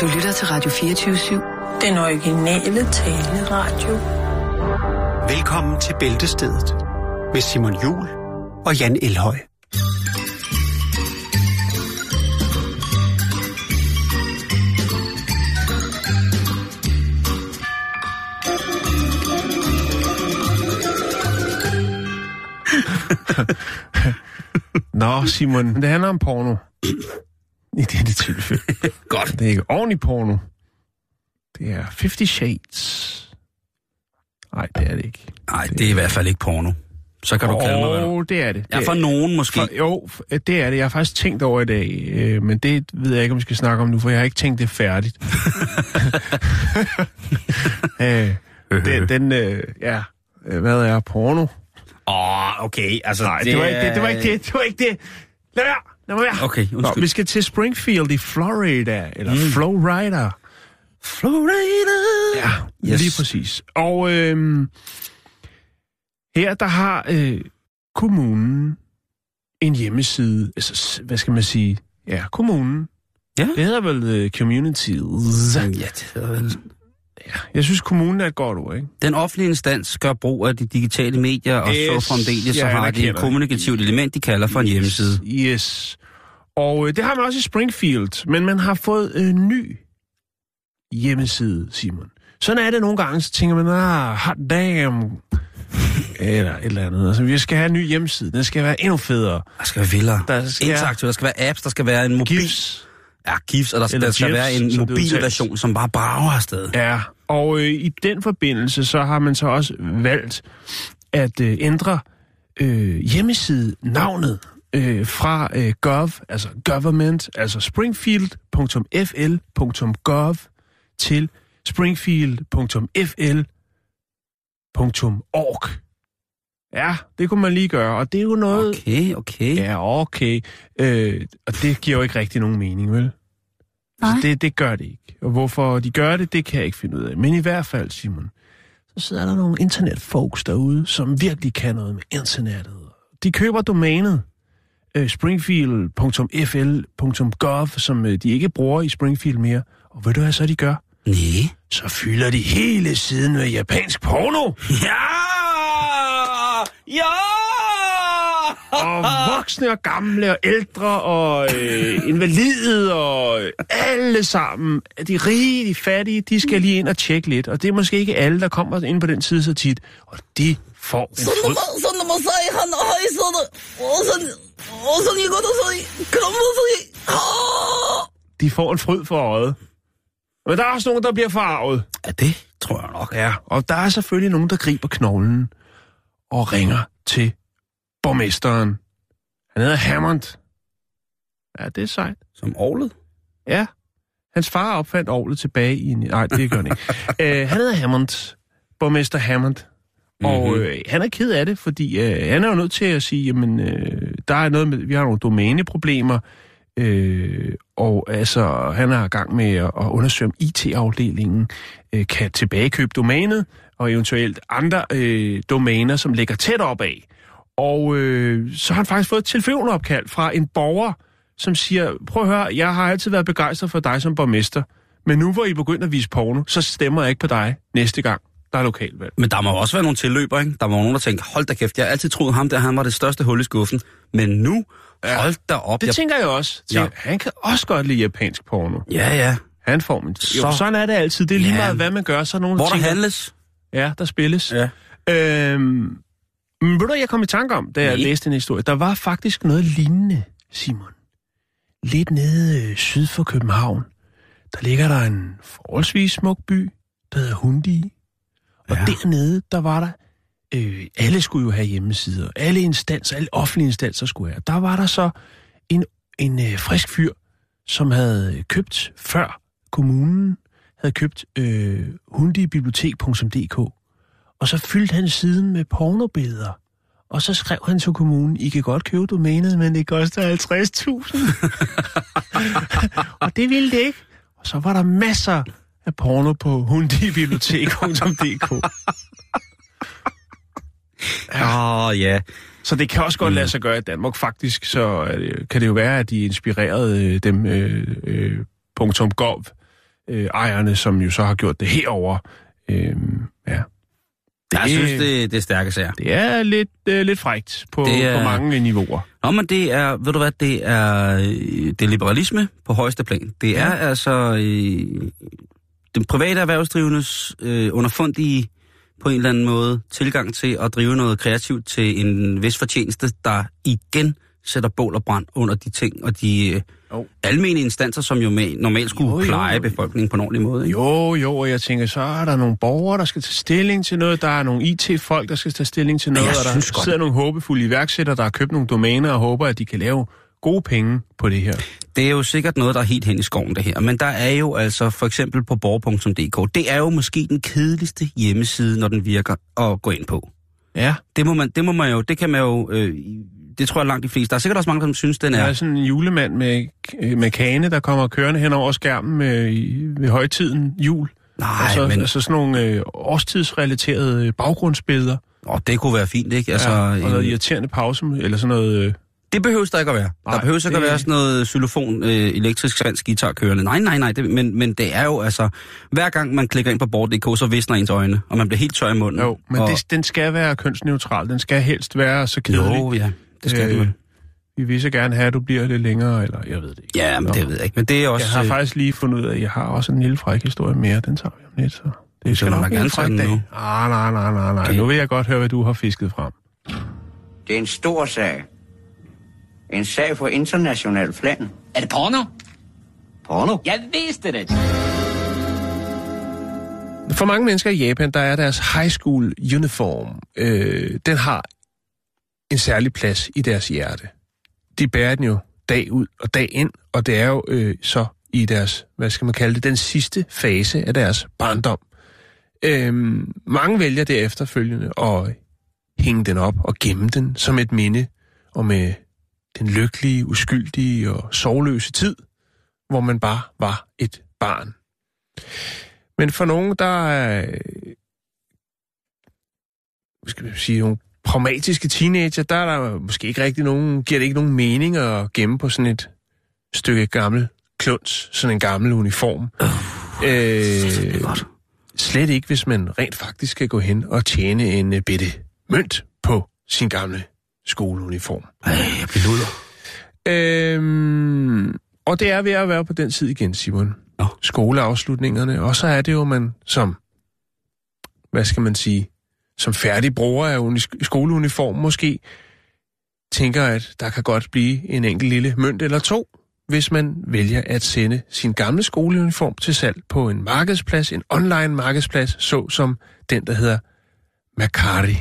Du lytter til Radio 24-7. Den originale taleradio. Velkommen til Bæltestedet med Simon Jul og Jan Elhøj. Nå, Simon, det handler om porno. I dette tilfælde. Godt. Det er ikke ordentlig porno. Det er 50 Shades. Nej, det er det ikke. Nej, det er i hvert fald ikke porno. Så kan du kalde mig, hvad det er det. Ja, Det for nogen måske. For, jo, det er det. Jeg har faktisk tænkt over i dag, øh, men det ved jeg ikke, om vi skal snakke om nu, for jeg har ikke tænkt det færdigt. øh, den, den øh, ja, øh, hvad er porno? Åh, oh, okay. Altså, Nej, det, det, var ikke det, det var ikke det, det var ikke det. Lad være, lad mig være. Okay, Nå, undskyld. vi skal til Springfield i Florida, eller mm. Florida. Florida. Ja, Yes. lige præcis. Og øhm, her der har øh, kommunen en hjemmeside, altså hvad skal man sige? Ja, kommunen. Ja. Det hedder vel uh, communities. Ja, det hedder vel... Ja, jeg synes, kommunen er et godt ord, ikke? Den offentlige instans gør brug af de digitale medier, og Yes, så fremdeles så har de et kommunikativt element, de kalder for en hjemmeside. Yes. Og øh, det har man også i Springfield, men man har fået en øh, ny hjemmeside, Simon. Sådan er det nogle gange, så tænker man, ah, hot damn, eller et eller andet. Altså, vi skal have en ny hjemmeside. Den skal være endnu federe. Der skal være vildere. Der skal- Interaktivt, der skal være apps, der skal være en mobil... GIFs. Ja, GIFs, og der, Eller der skal GIFs, være en mobil version, som bare brager afsted. Ja, og øh, i den forbindelse, så har man så også valgt at øh, ændre øh, hjemmeside-navnet øh, fra øh, gov, altså government, altså springfield.fl.gov til springfield.fl.org. Ja, det kunne man lige gøre, og det er jo noget... Okay, okay. Ja, okay. Øh, og det giver jo ikke rigtig nogen mening, vel? Nej. Altså, det, det gør det ikke. Og hvorfor de gør det, det kan jeg ikke finde ud af. Men i hvert fald, Simon, så sidder der nogle internetfolks derude, som virkelig kan noget med internettet. De køber domænet øh, springfield.fl.gov, som øh, de ikke bruger i Springfield mere. Og ved du hvad så de gør? Nej. Så fylder de hele siden med japansk porno. Ja! Ja! Og voksne og gamle og ældre og øh, invalide og øh, alle sammen. De rige, de fattige, de skal lige ind og tjekke lidt. Og det er måske ikke alle, der kommer ind på den side så tit. Og de får en fryd. De får en fryd for øjet. Men der er også nogen, der bliver forarvet. Ja, det tror jeg nok. Ja, og der er selvfølgelig nogen, der griber knoglen og ringer til borgmesteren. Han hedder Hammond. Ja, det er sejt. Som Orlet? Ja. Hans far opfandt ovlet tilbage i... en- Nej, det gør han ikke. uh, han hedder Hammond. Borgmester Hammond. Og Mhm. øh, han er ked af det, fordi øh, han er jo nødt til at sige, jamen, øh, der er noget med, vi har nogle domæneproblemer, øh, og altså, han er i gang med at, at undersøge, om IT-afdelingen øh, kan tilbagekøbe domænet, og eventuelt andre øh, domæner, som ligger tæt op af. Og øh, så har han faktisk fået et telefonopkald fra en borger, som siger, prøv at høre, jeg har altid været begejstret for dig som borgmester, men nu hvor I begynder at vise porno, så stemmer jeg ikke på dig næste gang, der er lokalvalg. Men der må også være nogle tilløber, ikke? Der må nogen, der tænker, hold da kæft, jeg har altid troet ham der, han var det største hul i skuffen. Men nu, hold da op. Det jeg... tænker jeg også. Ja. Ja. Han kan også godt lide japansk porno. Ja, ja. Han får min... Så- Jo, sådan er det altid. Det er lige Ja. meget, hvad man gør. Så er nogen, Hvor der der tænker, handles. Ja, der spilles. Ja. Øhm, men ved du, jeg kom i tanke om, da jeg Nej. læste den historie? Der var faktisk noget lignende, Simon. Lidt nede øh, syd for København. Der ligger der en forholdsvis smuk by, der hedder Hundi. Og Ja. ja. dernede, der var der... Øh, alle skulle jo have hjemmesider. Alle instanser, alle offentlige instanser skulle have. Der var der så en, en øh, frisk fyr, som havde købt før kommunen, havde købt øh, hundibibliotek.dk. Og så fyldte han siden med pornobilleder. Og så skrev han til kommunen, I kan godt købe domænet, men det koster 50.000. og det ville det ikke. Og så var der masser af porno på hundibibliotek.dk. Åh, oh, ja. Så det kan også godt lade sig gøre i Danmark. Faktisk så det, kan det jo være, at de inspirerede øh, dem øh, øh, .gov øh, ejerne, som jo så har gjort det herover. Øh, ja. Jeg synes, det, det er stærke sager. Det er lidt, øh, lidt frægt på, Det er- på mange niveauer. Nå, men det er, ved du hvad, det er, øh, det er liberalisme på højeste plan. Det er altså øh, den private erhvervsdrivendes øh, underfundige på en eller anden måde tilgang til at drive noget kreativt til en vis fortjeneste, der igen sætter bål og brand under de ting og de Jo. almene instanser, som jo med, normalt skulle Jo, jo, pleje jo. befolkningen på en ordentlig måde. Ikke? Jo, jo, og jeg tænker, så er der nogle borgere, der skal tage stilling til noget, der er nogle IT-folk, der skal tage stilling til noget, og der godt- sidder nogle håbefulde iværksættere, der har købt nogle domæner og håber, at de kan lave gode penge på det her. Det er jo sikkert noget, der er helt hen i skoven, det her. Men der er jo altså, for eksempel på borger.dk, det er jo måske den kedeligste hjemmeside, når den virker at gå ind på. Ja, Det må man, det må man jo, det kan man jo, øh, det tror jeg langt de fleste. Der er sikkert også mange, som synes, den der er... er sådan en julemand med, med kane, der kommer kørende hen over skærmen med, i- ved højtiden jul. Nej, altså, men altså sådan nogle øh, årstidsrelaterede øh, baggrundsbilleder. åh, det kunne være fint, ikke? Altså, ja, og noget øh, irriterende pause, eller sådan noget... Øh, det behøves der ikke at være. Nej, der behøves ikke det- at være sådan noget xylofon, øh, elektrisk svensk guitar kørende. Nej, nej, nej, det, men, men det er jo altså... Hver gang man klikker ind på borger.dk, så visner ens øjne, og man bliver helt tør i munden. jo, men og, det, den skal være kønsneutral. Den skal helst være så kedelig. Jo, ja, det skal øh, den. Vi vil så gerne have, at du bliver lidt længere, eller jeg ved det ikke. Ja, men Nå. det ved jeg ikke. Men det er også... Jeg har øh, faktisk lige fundet ud af, at jeg har også en lille fræk historie mere. Den tager vi om lidt, så... Det skal må nok en fræk dag. nu. Ah, nej, nej, nej, nej. Okay. Nu vil jeg godt høre, hvad du har fisket frem. Det er en stor sag. En sag for international plan. Er det porno? Porno? Jeg vidste det. For mange mennesker i Japan, der er deres high school uniform. Øh, den har en særlig plads i deres hjerte. De bærer den jo dag ud og dag ind, og det er jo øh, så i deres, hvad skal man kalde det, den sidste fase af deres barndom. Øh, mange vælger det efterfølgende at hænge den op og gemme den som et minde og med den lykkelige, uskyldige og sorgløse tid, hvor man bare var et barn. Men for nogen, der er, øh, skal man sige, nogle pragmatiske teenager, der er der måske ikke rigtig nogen, giver det ikke nogen mening at gemme på sådan et stykke gammel kluns, sådan en gammel uniform. det er Øh, godt. slet ikke, hvis man rent faktisk skal gå hen og tjene en uh, bitte mønt på sin gamle skoleuniform. Ej, jeg bliver luder. Øhm, og det er ved at være på den side igen, Simon. Nå. Skoleafslutningerne. Og så er det jo, man som, hvad skal man sige, som færdig bruger af uni- skoleuniform måske, tænker, at der kan godt blive en enkelt lille mønt eller to, hvis man vælger at sende sin gamle skoleuniform til salg på en markedsplads, en online markedsplads, så som den, der hedder Macari.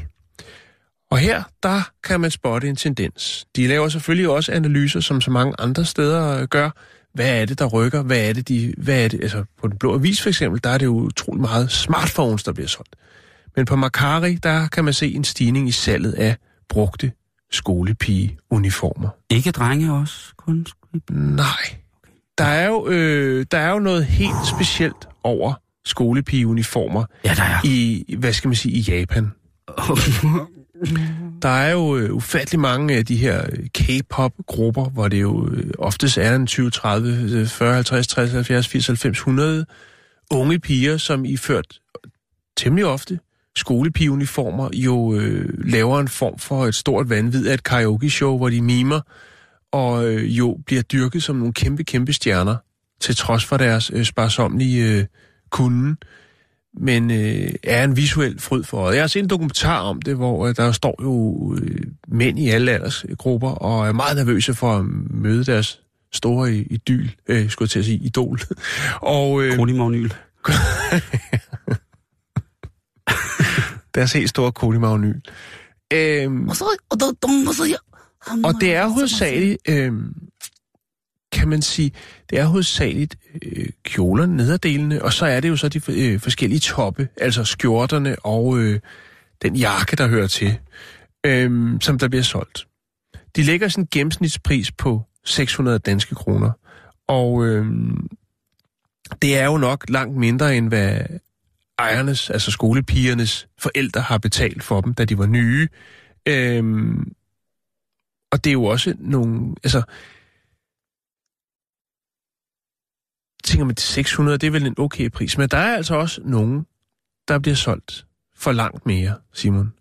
Og her, der kan man spotte en tendens. De laver selvfølgelig også analyser, som så mange andre steder øh, gør. Hvad er det, der rykker? Hvad er det, de, hvad er det? Altså, på den blå avis for eksempel, der er det jo utrolig meget smartphones, der bliver solgt. Men på Macari, der kan man se en stigning i salget af brugte skolepige-uniformer. Ikke drenge også, kun... Nej. Der er jo, øh, der er jo noget helt specielt over skolepige-uniformer Ja, der er. i, hvad skal man sige, i Japan. Der er jo øh, ufattelig mange af de her øh, K-pop-grupper, hvor det jo øh, oftest er en 20, 30, 40, 50, 60, 70, 80, 90, 100 unge piger, som i ført temmelig ofte skolepigeuniformer, jo øh, laver en form for et stort vanvid af et karaoke-show, hvor de mimer, og øh, jo bliver dyrket som nogle kæmpe, kæmpe stjerner, til trods for deres øh, sparsomlige øh, kunden men øh, er en visuel fryd for øjet. Jeg har set en dokumentar om det, hvor øh, der står jo øh, mænd i alle aldersgrupper, og er meget nervøse for at møde deres store i- idyl, øh, skulle jeg til at sige, idol. og øh, Krolimagnyl. deres helt store kolimagnyl. Øhm. Og det er hovedsageligt, øh, kan man sige, det er hovedsageligt øh, kjolerne, nederdelene, og så er det jo så de øh, forskellige toppe, altså skjorterne og øh, den jakke, der hører til, øh, som der bliver solgt. De lægger sådan en gennemsnitspris på 600 danske kroner, og øh, det er jo nok langt mindre end hvad ejernes, altså skolepigernes forældre har betalt for dem, da de var nye. Øh, og det er jo også nogle, altså, tænker man, 600, det er vel en okay pris. Men der er altså også nogen, der bliver solgt for langt mere, Simon.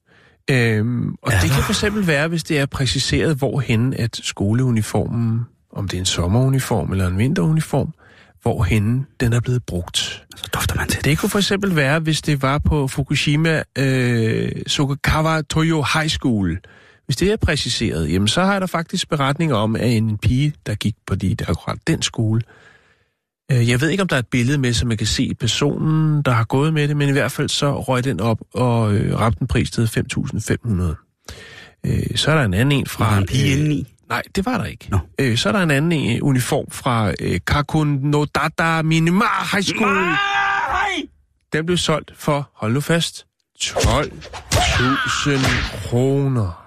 Øhm, og Ja, det kan for eksempel være, hvis det er præciseret, hvorhen at skoleuniformen, om det er en sommeruniform eller en vinteruniform, hvorhen den er blevet brugt. Så dufter man til det. Kunne for eksempel være, hvis det var på Fukushima øh, Sokakawa Toyo High School. Hvis det er præciseret, jamen så har der faktisk beretninger om, at en pige, der gik på de, der akkurat den skole, jeg ved ikke, om der er et billede med, så man kan se personen, der har gået med det, men i hvert fald så røg den op og øh, ramte en pris til 5.500. Øh, så er der en anden en fra... Var en pige øh, indeni? Nej, det var der ikke. Nå. Øh, så er der en anden øh, uniform fra øh, Kakunodata Minima High School. Den blev solgt for, hold nu fast, 12.000 kroner.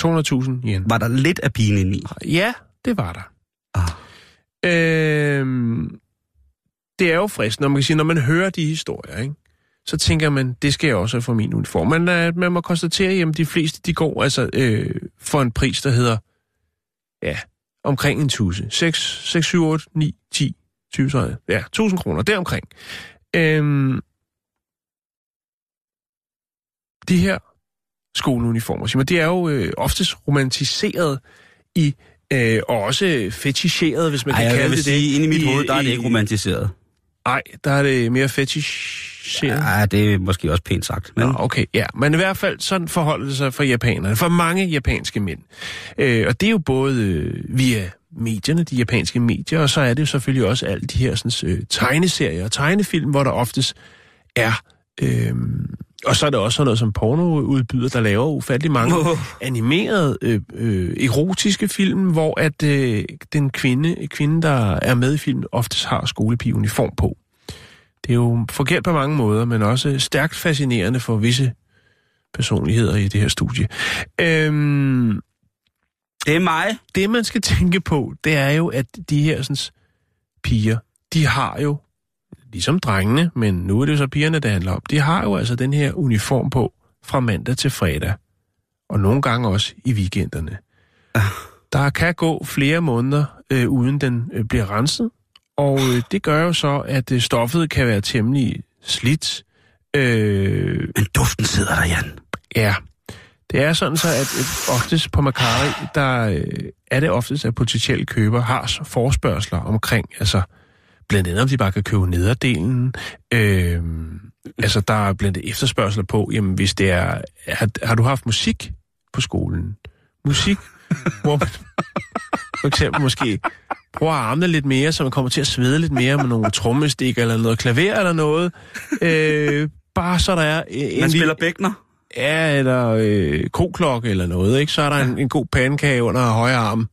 200.000 yen. Var der lidt af pigen indeni? Ja, det var der. Øh, det er jo fristende, når man kan sige, når man hører de historier, ikke? så tænker man, det skal jeg også have for min uniform. Men at man må konstatere, at de fleste de går altså øh, for en pris, der hedder ja, omkring en tusse. 6, 6, 7, 8, 9, 10, 20, 30, ja, 1000 kroner, deromkring. Øhm, de her skoleuniformer, Simon, de er jo øh, oftest romantiseret i, øh, og også feticheret, hvis man Ej, kan kalde det sige, det. inde i mit hoved, der er det ikke romantiseret. Nej, der er det mere feticheret. Ja, det er måske også pænt sagt. Men Nå, okay, ja. Men i hvert fald, sådan forholder det sig for japanerne. For mange japanske mænd. Øh, og det er jo både øh, via medierne, de japanske medier, og så er det jo selvfølgelig også alle de her sådan, øh, tegneserier og tegnefilm, hvor der oftest er... Øh, og så er det også sådan noget som pornoudbyder, der laver ufattelig mange Åh. animerede, øh, øh, erotiske film, hvor at øh, den kvinde, kvinde, der er med i filmen, oftest har skolepigeuniform på. Det er jo forkert på mange måder, men også stærkt fascinerende for visse personligheder i det her studie. Øhm, det er mig. det, man skal tænke på, det er jo, at de her sådan, piger, de har jo, ligesom drengene, men nu er det jo så pigerne, det handler om, de har jo altså den her uniform på fra mandag til fredag, og nogle gange også i weekenderne. Der kan gå flere måneder, øh, uden den øh, bliver renset, og øh, det gør jo så, at øh, stoffet kan være temmelig slidt. Øh, Men duften sidder der, Jan. Ja, det er sådan så, at øh, oftest på Macari, der øh, er det oftest, at potentielle køber har forspørgseler omkring, altså blandt andet om de bare kan købe nederdelen. Øh, altså der er blandt andet efterspørgsler på, jamen hvis det er, har, har du haft musik på skolen? Musik, hvor man for eksempel måske bruger armene lidt mere, så man kommer til at svede lidt mere med nogle trommestik eller noget klaver eller noget. Øh, bare så der er en Man spiller bækner. Ja, eller øh, koklokke eller noget, ikke? Så er der en, en god pandekage under højre arm.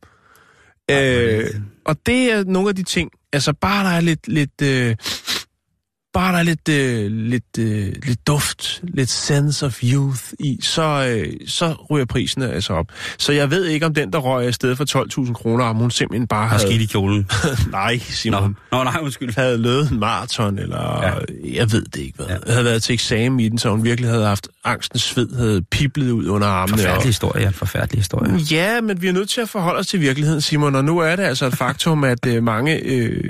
Øh, og det er nogle af de ting, altså bare der er lidt, lidt, øh, bare der er lidt, øh, lidt, øh, lidt duft, lidt sense of youth i, så, øh, så ryger prisen altså op. Så jeg ved ikke, om den, der røg afsted for 12.000 kroner, om hun simpelthen bare Har havde... skidt i kjolen. Nej, Nå, Simon. Nå nej, undskyld. Havde løbet en maraton, eller Ja. ja. jeg ved det ikke hvad. Ja. Ja. Havde været til eksamen i den, så hun virkelig havde haft angstens sved, havde piblet ud under armene. Forfærdelig historie, Jan. Forfærdelig historie. Ja, men vi er nødt til at forholde os til virkeligheden, Simon, og nu er det altså et faktum, at øh, mange øh,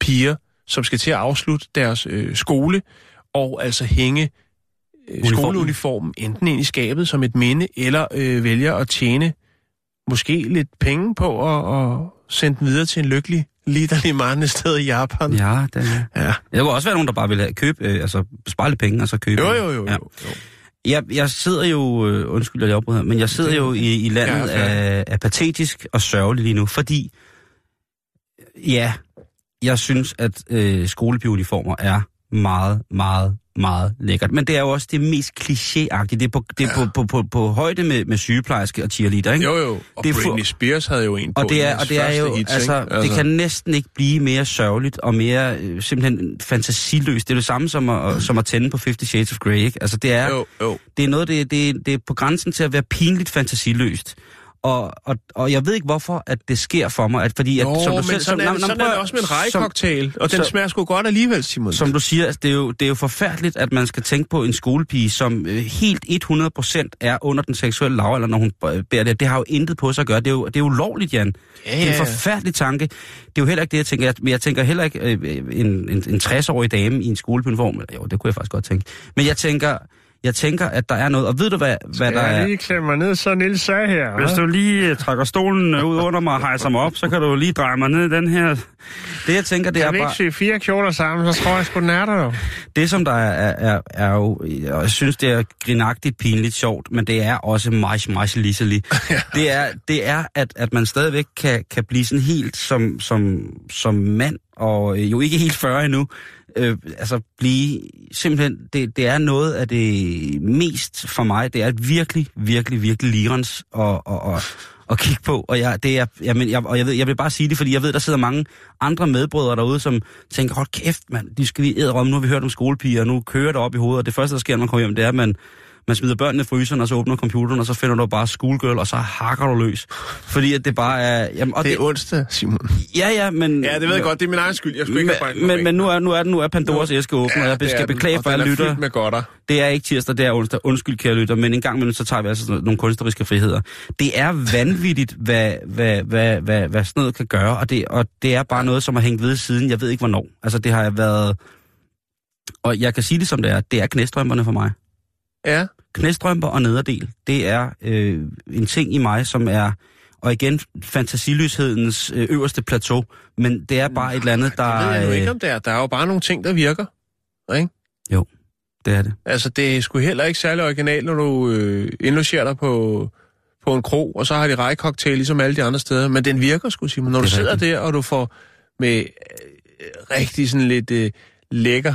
piger, som skal til at afslutte deres øh, skole, og altså hænge øh, Uniformen. skoleuniformen enten ind i skabet som et minde, eller øh, vælger at tjene måske lidt penge på at, at sende den videre til en lykkelig liderlig mand et sted i Japan. Ja, det er... ja. Der kunne også være nogen, der bare ville have købe, øh, altså spare lidt penge, og så købe. Jo, jo, jo. Ja. jo. jo. Jeg, jeg sidder jo, øh, undskyld, at jeg afbryder, men jeg sidder jo i, i landet Ja, af, af patetisk og sørgelig lige nu, fordi, ja, jeg synes, at øh, skolepigeuniformer er meget, meget, meget lækkert. Men det er jo også det mest klichéagtige. Det er på, det er ja. på, på, på, på højde med, med sygeplejerske og cheerleader, ikke? Jo, jo. Og Det er Britney Spears havde jo en på Og det er, og det er jo, hits, altså, ikke? det kan næsten ikke blive mere sørgeligt og mere øh, simpelthen fantasiløst. Det er det samme som at, som at tænde på 50 Shades of Grey, ikke? Altså, det er, Jo, jo. det er noget, det, det, det er på grænsen til at være pinligt fantasiløst. Og, og, og jeg ved ikke, hvorfor at det sker for mig. At, fordi, at, Jo, som du men selv, sådan, som, er, sådan er det også med en som, rejecocktail, og den så- smager sgu godt alligevel, Simon. som du siger, altså, det er, jo, det er jo forfærdeligt, at man skal tænke på en skolepige, som øh, helt 100% er under den seksuelle lavalder, når hun øh, bærer det. Det har jo intet på sig at gøre. Det er jo, det er jo ulovligt, Jan. Ja, Det er en ja, ja. forfærdelig tanke. Det er jo heller ikke det, jeg tænker. Jeg, jeg tænker heller ikke øh, en, en, en 60-årig dame i en skolepuniform. Eller, Jo, det kunne jeg faktisk godt tænke. Men jeg tænker, jeg tænker, at der er noget. Og ved du, hvad, hvad der er? klemme mig ned, så Nils sagde her. Hvis du lige øh, trækker stolen øh, ud under mig og hejser mig op, så kan du lige dreje mig ned i den her. Det, jeg tænker, det er bare... sy fire kjoler sammen, så tror jeg sgu, den er der jo. Det, som der er, er, er, er jo... Og jeg synes, det er grinagtigt, pinligt, sjovt, men det er også meget, meget liselig. det er, det er at, at man stadigvæk kan, kan blive sådan helt som, som, som mand, og øh, jo ikke helt 40 endnu, øh, altså blive simpelthen, det, det er noget af det mest for mig, det er virkelig, virkelig, virkelig lirens og, og, og, at kigge på, og jeg, det er, jamen, jeg, og jeg, ved, jeg vil bare sige det, fordi jeg ved, der sidder mange andre medbrødre derude, som tænker, hold kæft mand, de skal vi æde om, nu har vi hørt om skolepiger, og nu kører det op i hovedet, og det første, der sker, når man kommer hjem, det er, at man, man smider børnene i fryseren, og så åbner computeren, og så finder du bare schoolgirl, og så hakker du løs. Fordi at det bare er... Jamen, og Det er onsdag, Simon. Ja, ja, men... Ja, det ved jeg godt. Det er min egen skyld. Jeg skulle ikke have Men, men, men nu er, nu er, nu er Pandoras æske åben, og jeg det skal den, beklage for den alle er fyldt med godter. Det er ikke tirsdag, det er onsdag. Undskyld, kære lytter, men en gang imellem, så tager vi altså sådan nogle kunstneriske friheder. Det er vanvittigt, hvad, hvad, hvad, hvad, hvad sådan noget kan gøre, og det, og det er bare noget, som har hængt ved siden, jeg ved ikke hvornår. Altså, det har været... Og jeg kan sige det som det er, det er knæstrømperne for mig. Ja. Knæstrømper og nederdel, det er øh, en ting i mig, som er... Og igen, fantasiløshedens øh, øverste plateau, men det er bare et eller andet, der... Det ved jeg øh, ikke, om det er. Der er jo bare nogle ting, der virker. Ikke? det er det. Altså, det er sgu heller ikke særlig originalt, når du øh, indlogerer dig på, på en krog, og så har de rejcocktail ligesom alle de andre steder. Men den virker sgu, Simon. Når du er sidder rigtigt. der, og du får med øh, rigtig sådan lidt øh, lækker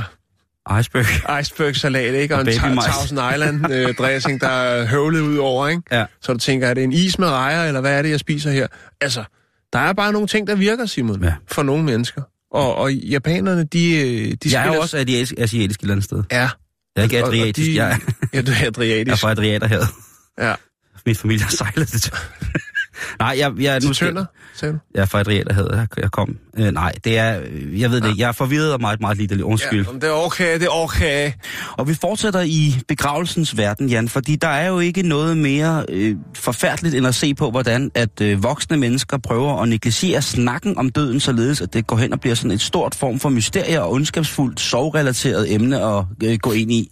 Iceberg. iceberg-salat, ikke? Og, Og en. Thousand Island-dressing, der er høvlet ud over, ikke? Ja. Så du tænker, er det en is med rejer, eller hvad er det, jeg spiser her? Altså, der er bare nogle ting, der virker, Simon, Ja. for nogle mennesker. Og, og japanerne, de, øh, de Jeg er jo også asiatisk, asiatisk et eller andet sted. Ja. Jeg er ikke adriatisk, de- jeg, er- Ja, du er jeg er adriatisk. fra Adriaterhavet. Ja. Min familie har sejlet det. Nej, jeg, jeg, nu skal, sagde du? jeg er fra Adriaterhavet, jeg, jeg kom. Øh, nej, det er, jeg ved det ikke, jeg er forvirret og meget, meget lidt undskyld. Ja, det er okay, det er okay. Og vi fortsætter i begravelsens verden, Jan, fordi der er jo ikke noget mere øh, forfærdeligt end at se på, hvordan at øh, voksne mennesker prøver at negligere snakken om døden, således at det går hen og bliver sådan et stort form for mysterie og ondskabsfuldt sovrelateret emne at øh, gå ind i.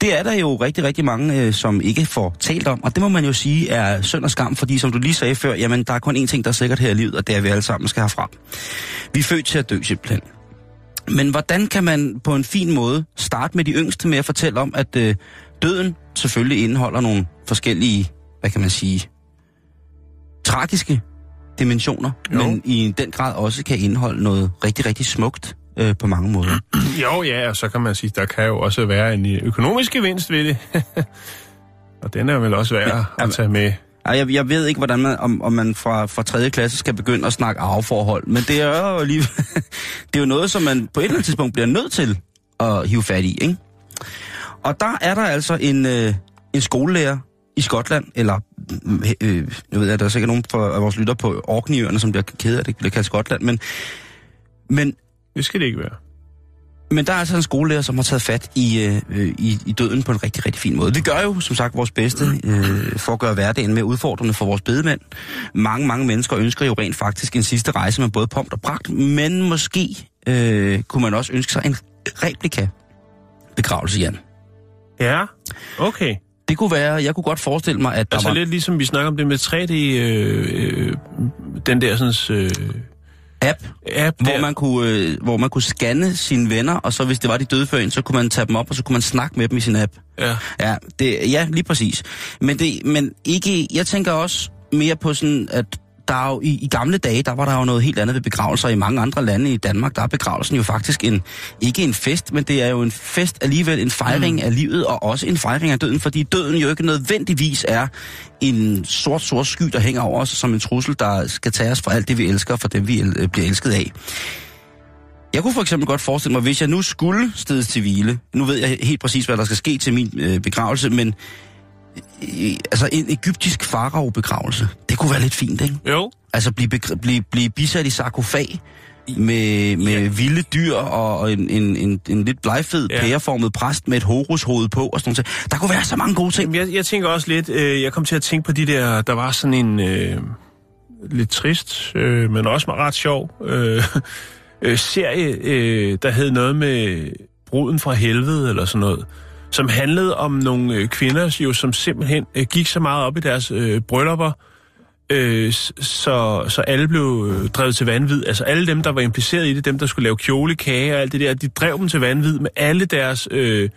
Det er der jo rigtig, rigtig mange, øh, som ikke får talt om, og det må man jo sige er synd og skam, fordi som du lige sagde før, jamen der er kun én ting, der er sikkert her i livet, og det er, at vi alle sammen skal herfra. Vi er født til at dø simpelthen. Men hvordan kan man på en fin måde starte med de yngste med at fortælle om, at øh, døden selvfølgelig indeholder nogle forskellige, hvad kan man sige, tragiske dimensioner, Jo. men i den grad også kan indeholde noget rigtig, rigtig smukt øh, på mange måder. Jo, ja, og så kan man sige, der kan jo også være en øh, økonomisk gevinst ved det. og den er vel også værd at tage med. Jeg, jeg ved ikke, hvordan man, om, om man fra, fra 3. klasse skal begynde at snakke arveforhold, men det er jo lige, det er jo noget, som man på et eller andet tidspunkt bliver nødt til at hive fat i, ikke? Og der er der altså en, øh, en skolelærer i Skotland, eller mm, øh, jeg ved, at der er sikkert nogen for, af vores lytter på Orkneyøerne, som bliver ked af, det bliver kaldt Skotland, men, men Det skal det ikke være. men der er altså en skolelærer, som har taget fat i, øh, i, i døden på en rigtig, rigtig fin måde. Vi gør jo, som sagt, vores bedste øh, for at gøre hverdagen mere udfordrende for vores bedemænd. Mange, mange mennesker ønsker jo rent faktisk en sidste rejse med både pomp og pragt, men måske øh, kunne man også ønske sig en replika begravelse, Jan. Ja, okay. Det kunne være, jeg kunne godt forestille mig, at der Altså var lidt ligesom vi snakker om det med 3D, øh, øh, den der sådan, øh, app, app hvor der. man, kunne, øh, hvor man kunne scanne sine venner, og så hvis det var de døde før en, så kunne man tage dem op, og så kunne man snakke med dem i sin app. Ja. Ja, det, ja, lige præcis. Men, det, men ikke, jeg tænker også mere på sådan, at der er jo, i, i gamle dage, der var der jo noget helt andet ved begravelser. I mange andre lande i Danmark, der er begravelsen jo faktisk en, ikke en fest, men det er jo en fest alligevel, en fejring mm. af livet, og også en fejring af døden, fordi døden jo ikke nødvendigvis er en sort, sort sky, der hænger over os som en trussel, der skal tage os fra alt det, vi elsker, og for dem, vi el- bliver elsket af. Jeg kunne for eksempel godt forestille mig, hvis jeg nu skulle stedes til hvile, nu ved jeg helt præcis, hvad der skal ske til min øh, begravelse, men øh, altså en egyptisk farao-begravelse. Det kunne være lidt fint, ikke? Jo. Altså blive, blive, blive bisat i sarkofag med, med ja. vilde dyr og, og en, en, en, en lidt blegfed, Ja. pæreformet præst med et horushoved på og sådan noget. Der kunne være så mange gode ting. Jeg, jeg tænker også lidt, øh, jeg kom til at tænke på de der, der var sådan en øh, lidt trist, øh, men også ret sjov øh, øh, serie, øh, der hed noget med bruden fra helvede eller sådan noget, som handlede om nogle øh, kvinder, jo, som simpelthen øh, gik så meget op i deres øh, bryllupper, øh, så, så alle blev øh, drevet til vanvid. Altså alle dem, der var impliceret i det, dem, der skulle lave kjolekage og alt det der, de drev dem til vanvid med alle deres... Øh,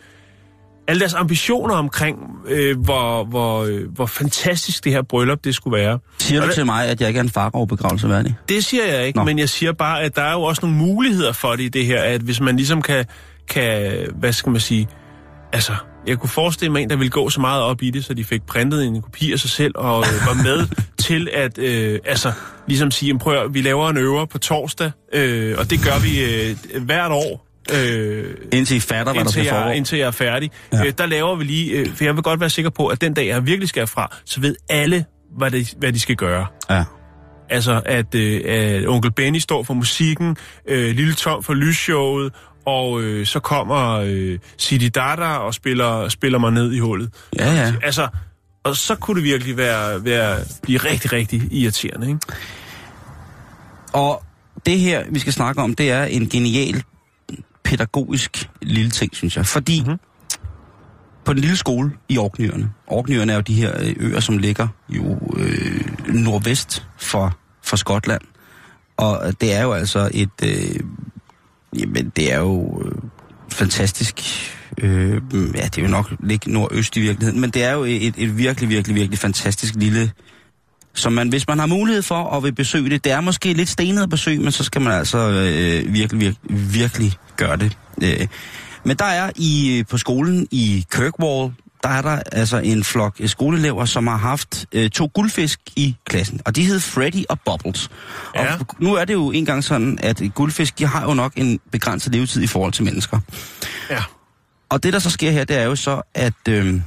alle deres ambitioner omkring, øh, hvor, hvor, øh, hvor fantastisk det her bryllup det skulle være. Siger du det- til mig, at jeg ikke er en farao-begravelse værdig? Det siger jeg ikke, Nå. Men jeg siger bare, at der er jo også nogle muligheder for det i det her, at hvis man ligesom kan, kan hvad skal man sige, altså, jeg kunne forestille mig en, der ville gå så meget op i det, så de fik printet en kopi af sig selv og øh, var med til at, øh, altså, ligesom sige, "Jamen, prøv at, høre, vi laver en øver på torsdag, øh, og det gør vi øh, hvert år. Øh, Indtil I fatter, hvad der indtil, skal jeg, indtil jeg er færdig. Ja. Øh, der laver vi lige, øh, for jeg vil godt være sikker på, at den dag, jeg virkelig skal fra, så ved alle, hvad de, hvad de skal gøre. Ja. Altså, at, øh, at onkel Benny står for musikken, øh, Lille Tom for lysshowet, og øh, så kommer øh, Sidi Dada og spiller, spiller mig ned i hullet. Ja, ja. Altså, og så kunne det virkelig være, være, blive rigtig, rigtig irriterende, ikke? Og det her, vi skal snakke om, det er en genial pædagogisk lille ting, synes jeg. Fordi mm-hmm. på den lille skole i Orknøerne, Orknøerne er jo de her øh, øer, som ligger jo øh, nordvest for, for Skotland. Og det er jo altså et... Øh, jamen, det er jo øh, fantastisk... Øh, ja, det er jo nok ligge nordøst i virkeligheden, men det er jo et, et virkelig, virkelig, virkelig fantastisk lille som man, hvis man har mulighed for at vil besøge det, det er måske lidt stenet at besøge, men så skal man altså øh, virkelig, virkelig, virkelig gøre det. Øh. Men der er i øh, på skolen i Kirkwall, der er der altså en flok øh, skoleelever, som har haft øh, to guldfisk i klassen, og de hed Freddy og Bubbles. Ja. Og nu er det jo engang sådan, at guldfisk, de har jo nok en begrænset levetid i forhold til mennesker. Ja. Og det, der så sker her, det er jo så, at øh,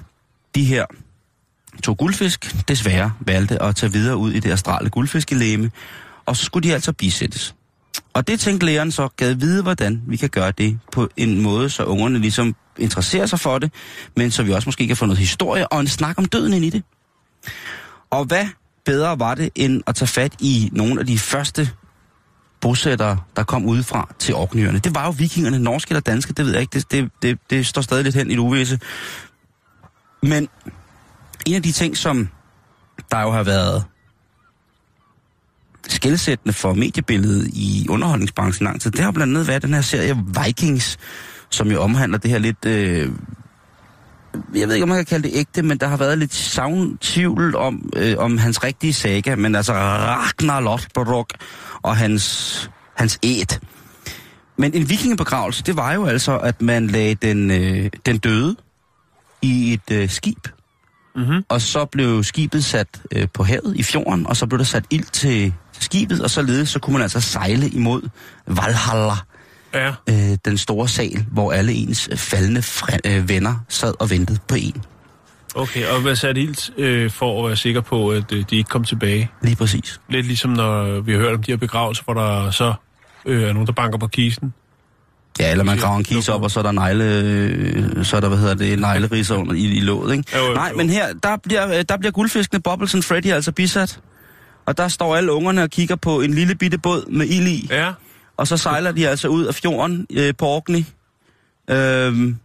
de her to guldfisk desværre valgte at tage videre ud i det astrale guldfiskelæme, og så skulle de altså bisættes. Og det tænkte læreren så, gad vide, hvordan vi kan gøre det på en måde, så ungerne ligesom interesserer sig for det, men så vi også måske kan få noget historie og en snak om døden ind i det. Og hvad bedre var det, end at tage fat i nogle af de første bosættere, der kom udefra til Orkneyerne. Det var jo vikingerne, norske eller danske, det ved jeg ikke, det, det, det, det står stadig lidt hen i det uvisse. Men en af de ting, som der jo har været skældsættende for mediebilledet i underholdningsbranchen lang tid, det har blandt andet været den her serie Vikings, som jo omhandler det her lidt... Øh, jeg ved ikke, om man kan kalde det ægte, men der har været lidt savn, tvivl om, øh, om hans rigtige saga, men altså Ragnar Lothbrok og hans, hans æt. Men en vikingebegravelse, det var jo altså, at man lagde den, øh, den døde i et øh, skib, Mm-hmm. og så blev skibet sat øh, på havet i fjorden, og så blev der sat ild til, skibet, og således så kunne man altså sejle imod Valhalla, Ja. øh, den store sal, hvor alle ens faldende øh, venner sad og ventede på en. Okay, og hvad sat ilt øh, for at være sikker på, at øh, de ikke kom tilbage? Lige præcis. Lidt ligesom når vi har hørt om de her begravelser, hvor der så øh, er nogen, der banker på kisten. Ja, eller man graver en kis op, og så er der negle, øh, så er der, hvad hedder det, negleriser under i, i låget, ikke? Jo, jo, Nej, jo. men her, der bliver, øh, der bliver guldfiskene Bubbles and Freddy altså bisat. Og der står alle ungerne og kigger på en lille bitte båd med ild i. Ja. Og så sejler de altså ud af fjorden øh, på Orkney. Øhm,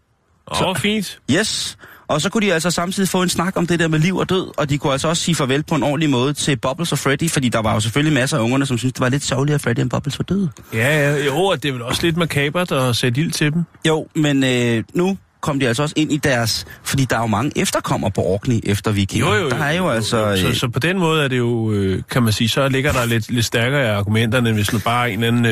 Åh, oh, fint. yes. Og så kunne de altså samtidig få en snak om det der med liv og død, og de kunne altså også sige farvel på en ordentlig måde til Bubbles og Freddy, fordi der var jo selvfølgelig masser af ungerne, som syntes, det var lidt sørgeligt, at Freddy og Bubbles var døde. Ja, ja, jo, og det er vel også lidt makabert at sætte ild til dem. Jo, men øh, nu kom de altså også ind i deres... Fordi der er jo mange efterkommere på Orkney efter vikinger. Jo, jo, jo. Der er jo altså... Så, øh, så på den måde er det jo, øh, kan man sige, så ligger der lidt, lidt stærkere argumenterne, hvis nu bare en anden, øh,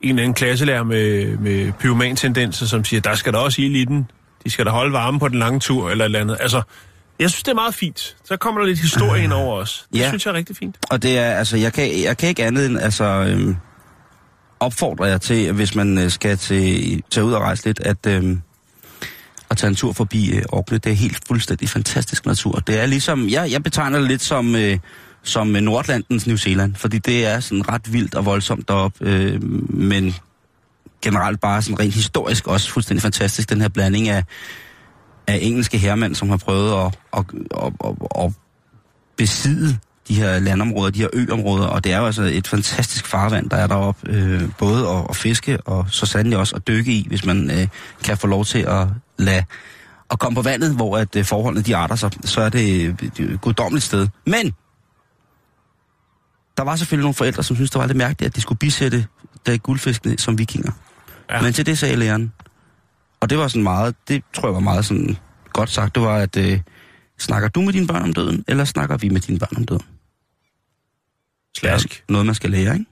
en eller anden klasselærer med, med pyromantendenser, som siger, der skal der også ild i den. De skal da holde varme på den lange tur, eller et eller andet. Altså, jeg synes, det er meget fint. Så kommer der lidt historie ind over os. Det Ja. synes jeg er rigtig fint. Og det er, altså, jeg kan, jeg kan ikke andet end, altså, øhm, opfordre jer til, hvis man øh, skal til, tage ud og rejse lidt, at, øhm, at tage en tur forbi øh, Orkney. Det er helt fuldstændig fantastisk natur. Det er ligesom, jeg, jeg betegner det lidt som, øh, som øh, Nordlandens New Zealand, fordi det er sådan ret vildt og voldsomt deroppe, øh, men generelt bare sådan rent historisk også fuldstændig fantastisk, den her blanding af, af engelske herremænd, som har prøvet at, at, at, at, at besidde de her landområder, de her øområder, og det er jo altså et fantastisk farvand, der er deroppe, øh, både at, at fiske og så sandelig også at dykke i, hvis man øh, kan få lov til at lade at komme på vandet, hvor at øh, forholdene de arter sig, så er det et guddommeligt sted. Men der var selvfølgelig nogle forældre, som syntes, det var lidt mærkeligt, at de skulle bisætte der guldfiskene som vikinger. Ja. Men til det sagde læreren, og det var sådan meget, det tror jeg var meget sådan godt sagt, det var, at øh, snakker du med dine børn om døden, eller snakker vi med dine børn om døden? Slask. Noget, man skal lære, ikke?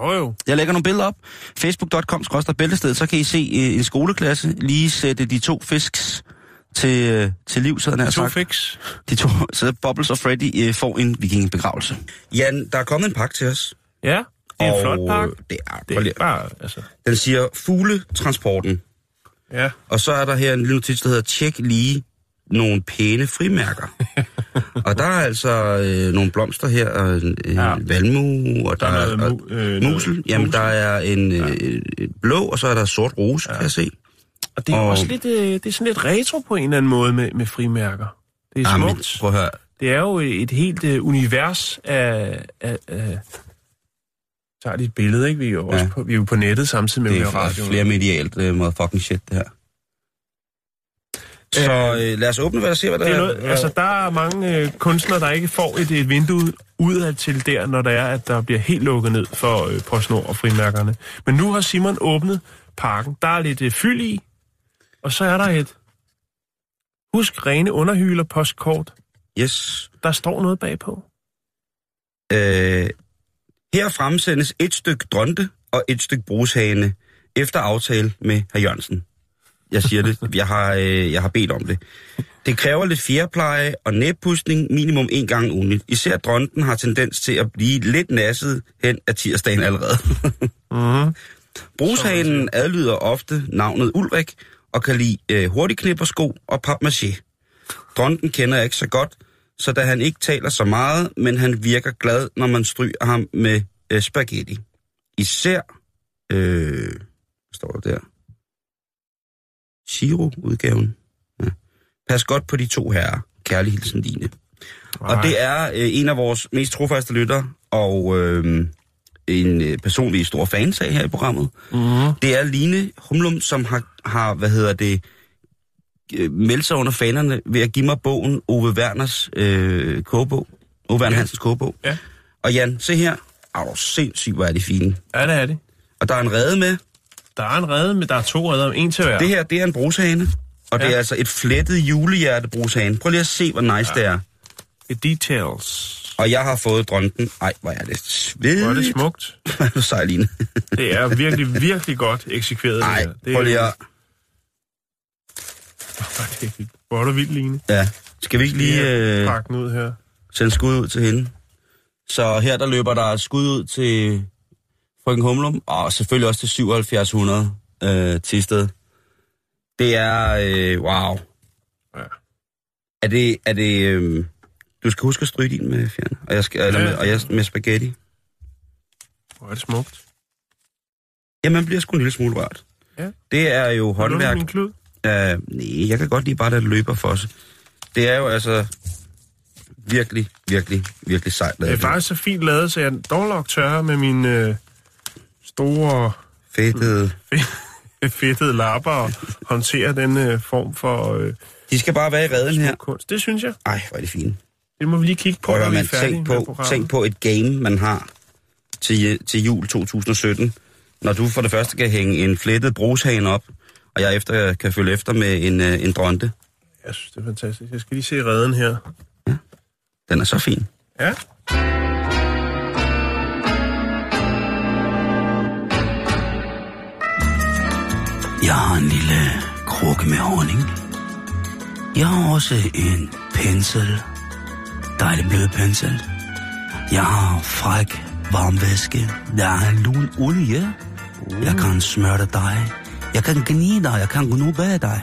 Jo jo. Jeg lægger nogle billeder op. Facebook.com bæltested, så kan I se øh, en skoleklasse lige sætte de to fisks til, øh, til liv, så To sagt. fix. De to, så Bubbles og Freddy øh, får en vikingebegravelse. Jan, der er kommet en pakke til os. Ja, det er en flot pakke. Det er, Det er bare, altså... Den siger fugletransporten. Ja. Og så er der her en lille notits, der hedder tjek lige nogle pæne frimærker. og der er altså øh, nogle blomster her, og en øh, Ja. ja. valmu, og der, Der er er, mu- øh, musel. Jamen, musel. der er en øh, blå, og så er der sort rose, ja. kan jeg se. Og det er og... Og- også lidt, øh, det er sådan lidt retro på en eller anden måde med, med frimærker. Det er Jamen, smukt. prøv at høre. Det er jo et helt øh, univers af... af, af tager et billede, ikke? Vi er jo, også Ja. på, vi er jo på nettet samtidig med, Det er radio. flere medialt uh, motherfucking shit, det her. Så øh, lad os åbne, hvad der ser, hvad der Det er noget, altså, der er mange øh, kunstnere, der ikke får et, et vindue udad til der, når der er, at der bliver helt lukket ned for øh, PostNord og frimærkerne. Men nu har Simon åbnet pakken. Der er lidt øh, fyld i, og så er der et... Husk rene underhyler postkort. Yes. Der står noget bagpå. Øh, her fremsendes et stykke dronte og et stykke brushane efter aftale med herr Jørgensen. Jeg siger det. Jeg har, øh, jeg har bedt om det. Det kræver lidt fjerpleje og næbpustning minimum en gang ugenligt. Især dronten har tendens til at blive lidt nasset hen af tirsdagen allerede. Mm-hmm. Brugshanen adlyder ofte navnet Ulrik og kan lide øh, hurtigknippersko og papmaché. Dronten kender jeg ikke så godt, så da han ikke taler så meget, men han virker glad, når man stryger ham med øh, spaghetti. Især, øh, står der der? Shiro-udgaven. Ja. Pas godt på de to herrer. Kærlig hilsen, Line. Og det er øh, en af vores mest trofaste lyttere, og øh, en øh, person, vi er store fans af her i programmet. Mm-hmm. Det er Line Humlum, som har, har hvad hedder det, øh, meldt sig under fanerne ved at give mig bogen Ove Werners øh, kogebog. Ove Werner Ja. Hansens kogebog. Ja. Og Jan, se her. Au, hvor sindssygt, hvor er de fine. Ja, det er det. Og der er en rede med. Der er en redde, men der er to redder, en til hver. Det her, det er en brushane. Og ja. det er altså et flettet julehjerte brushane. Prøv lige at se, hvor nice ja. det er. The details. Og jeg har fået dronten. Ej, hvor er det svedigt. Hvor er det smukt. Hvor er du sej, Line. Det er virkelig, virkelig godt eksekveret. Ej, det her. det prøv lige at... Hvor er du vildt, Line. Ja. Skal vi ikke lige øh, Pakke den ud her. sende skud ud til hende? Så her der løber der skud ud til frøken Humlum, og selvfølgelig også til 7700 øh, Tisted. Det er, øh, wow. Ja. Er det, er det, øh, du skal huske at stryge din med fjern, og jeg, skal, eller med, og jeg med spaghetti. Hvor er det smukt. Ja, man bliver sgu en lille smule rørt. Ja. Det er jo håndværk. min klud? Uh, nej, jeg kan godt lide bare, at det løber for os. Det er jo altså virkelig, virkelig, virkelig sejt. Det er faktisk så fint lavet, så jeg dog nok tørre med mine øh, store Fedtede. fedtede lapper og håndtere den øh, form for øh, De skal bare være i redden her. kunst. Det synes jeg. Ej, hvor er det fint. Det må vi lige kigge på, når vi er tænk på, tænk på et game, man har til, til jul 2017. Når du for det første kan hænge en flettet brushane op, og jeg efter kan følge efter med en, øh, en dronte. Jeg synes, det er fantastisk. Jeg skal lige se redden her. Den er så fin. Ja. Jeg har en lille krukke med honning. Jeg har også en pensel. Dejlig blød pensel. Jeg har fræk varm væske. Der er lun olie. Jeg kan smøre dig. Jeg kan gnide dig. Jeg kan gnu bag dig.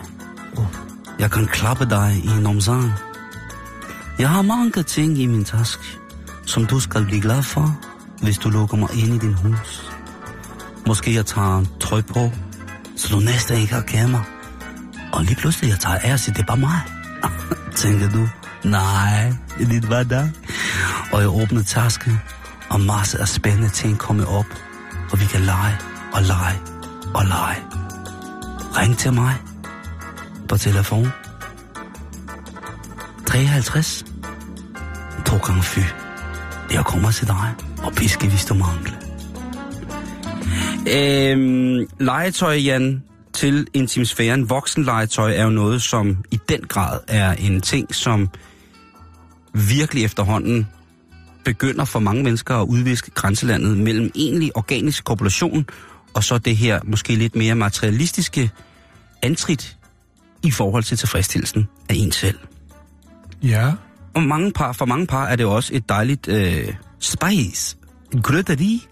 Jeg kan klappe dig i en omsang. Jeg har mange ting i min taske, som du skal blive glad for, hvis du lukker mig ind i din hus. Måske jeg tager en trøj på, så du næsten ikke har kæmmer. Og lige pludselig jeg tager af og siger, det er bare mig. Tænker du, nej, det er bare dig. Og jeg åbner tasken, og masser af spændende ting kommer op, og vi kan lege og lege og lege. Ring til mig på telefon 53 to gange fy. Jeg kommer til dig og piske, hvis du mangler. Øhm, legetøj, Jan, til intimsfæren, voksenlegetøj, er jo noget, som i den grad er en ting, som virkelig efterhånden begynder for mange mennesker at udviske grænselandet mellem egentlig organisk kopulation og så det her måske lidt mere materialistiske antrit i forhold til tilfredsstillelsen af en selv. Ja. Og mange par, for mange par er det også et dejligt øh, spice, en krydderi,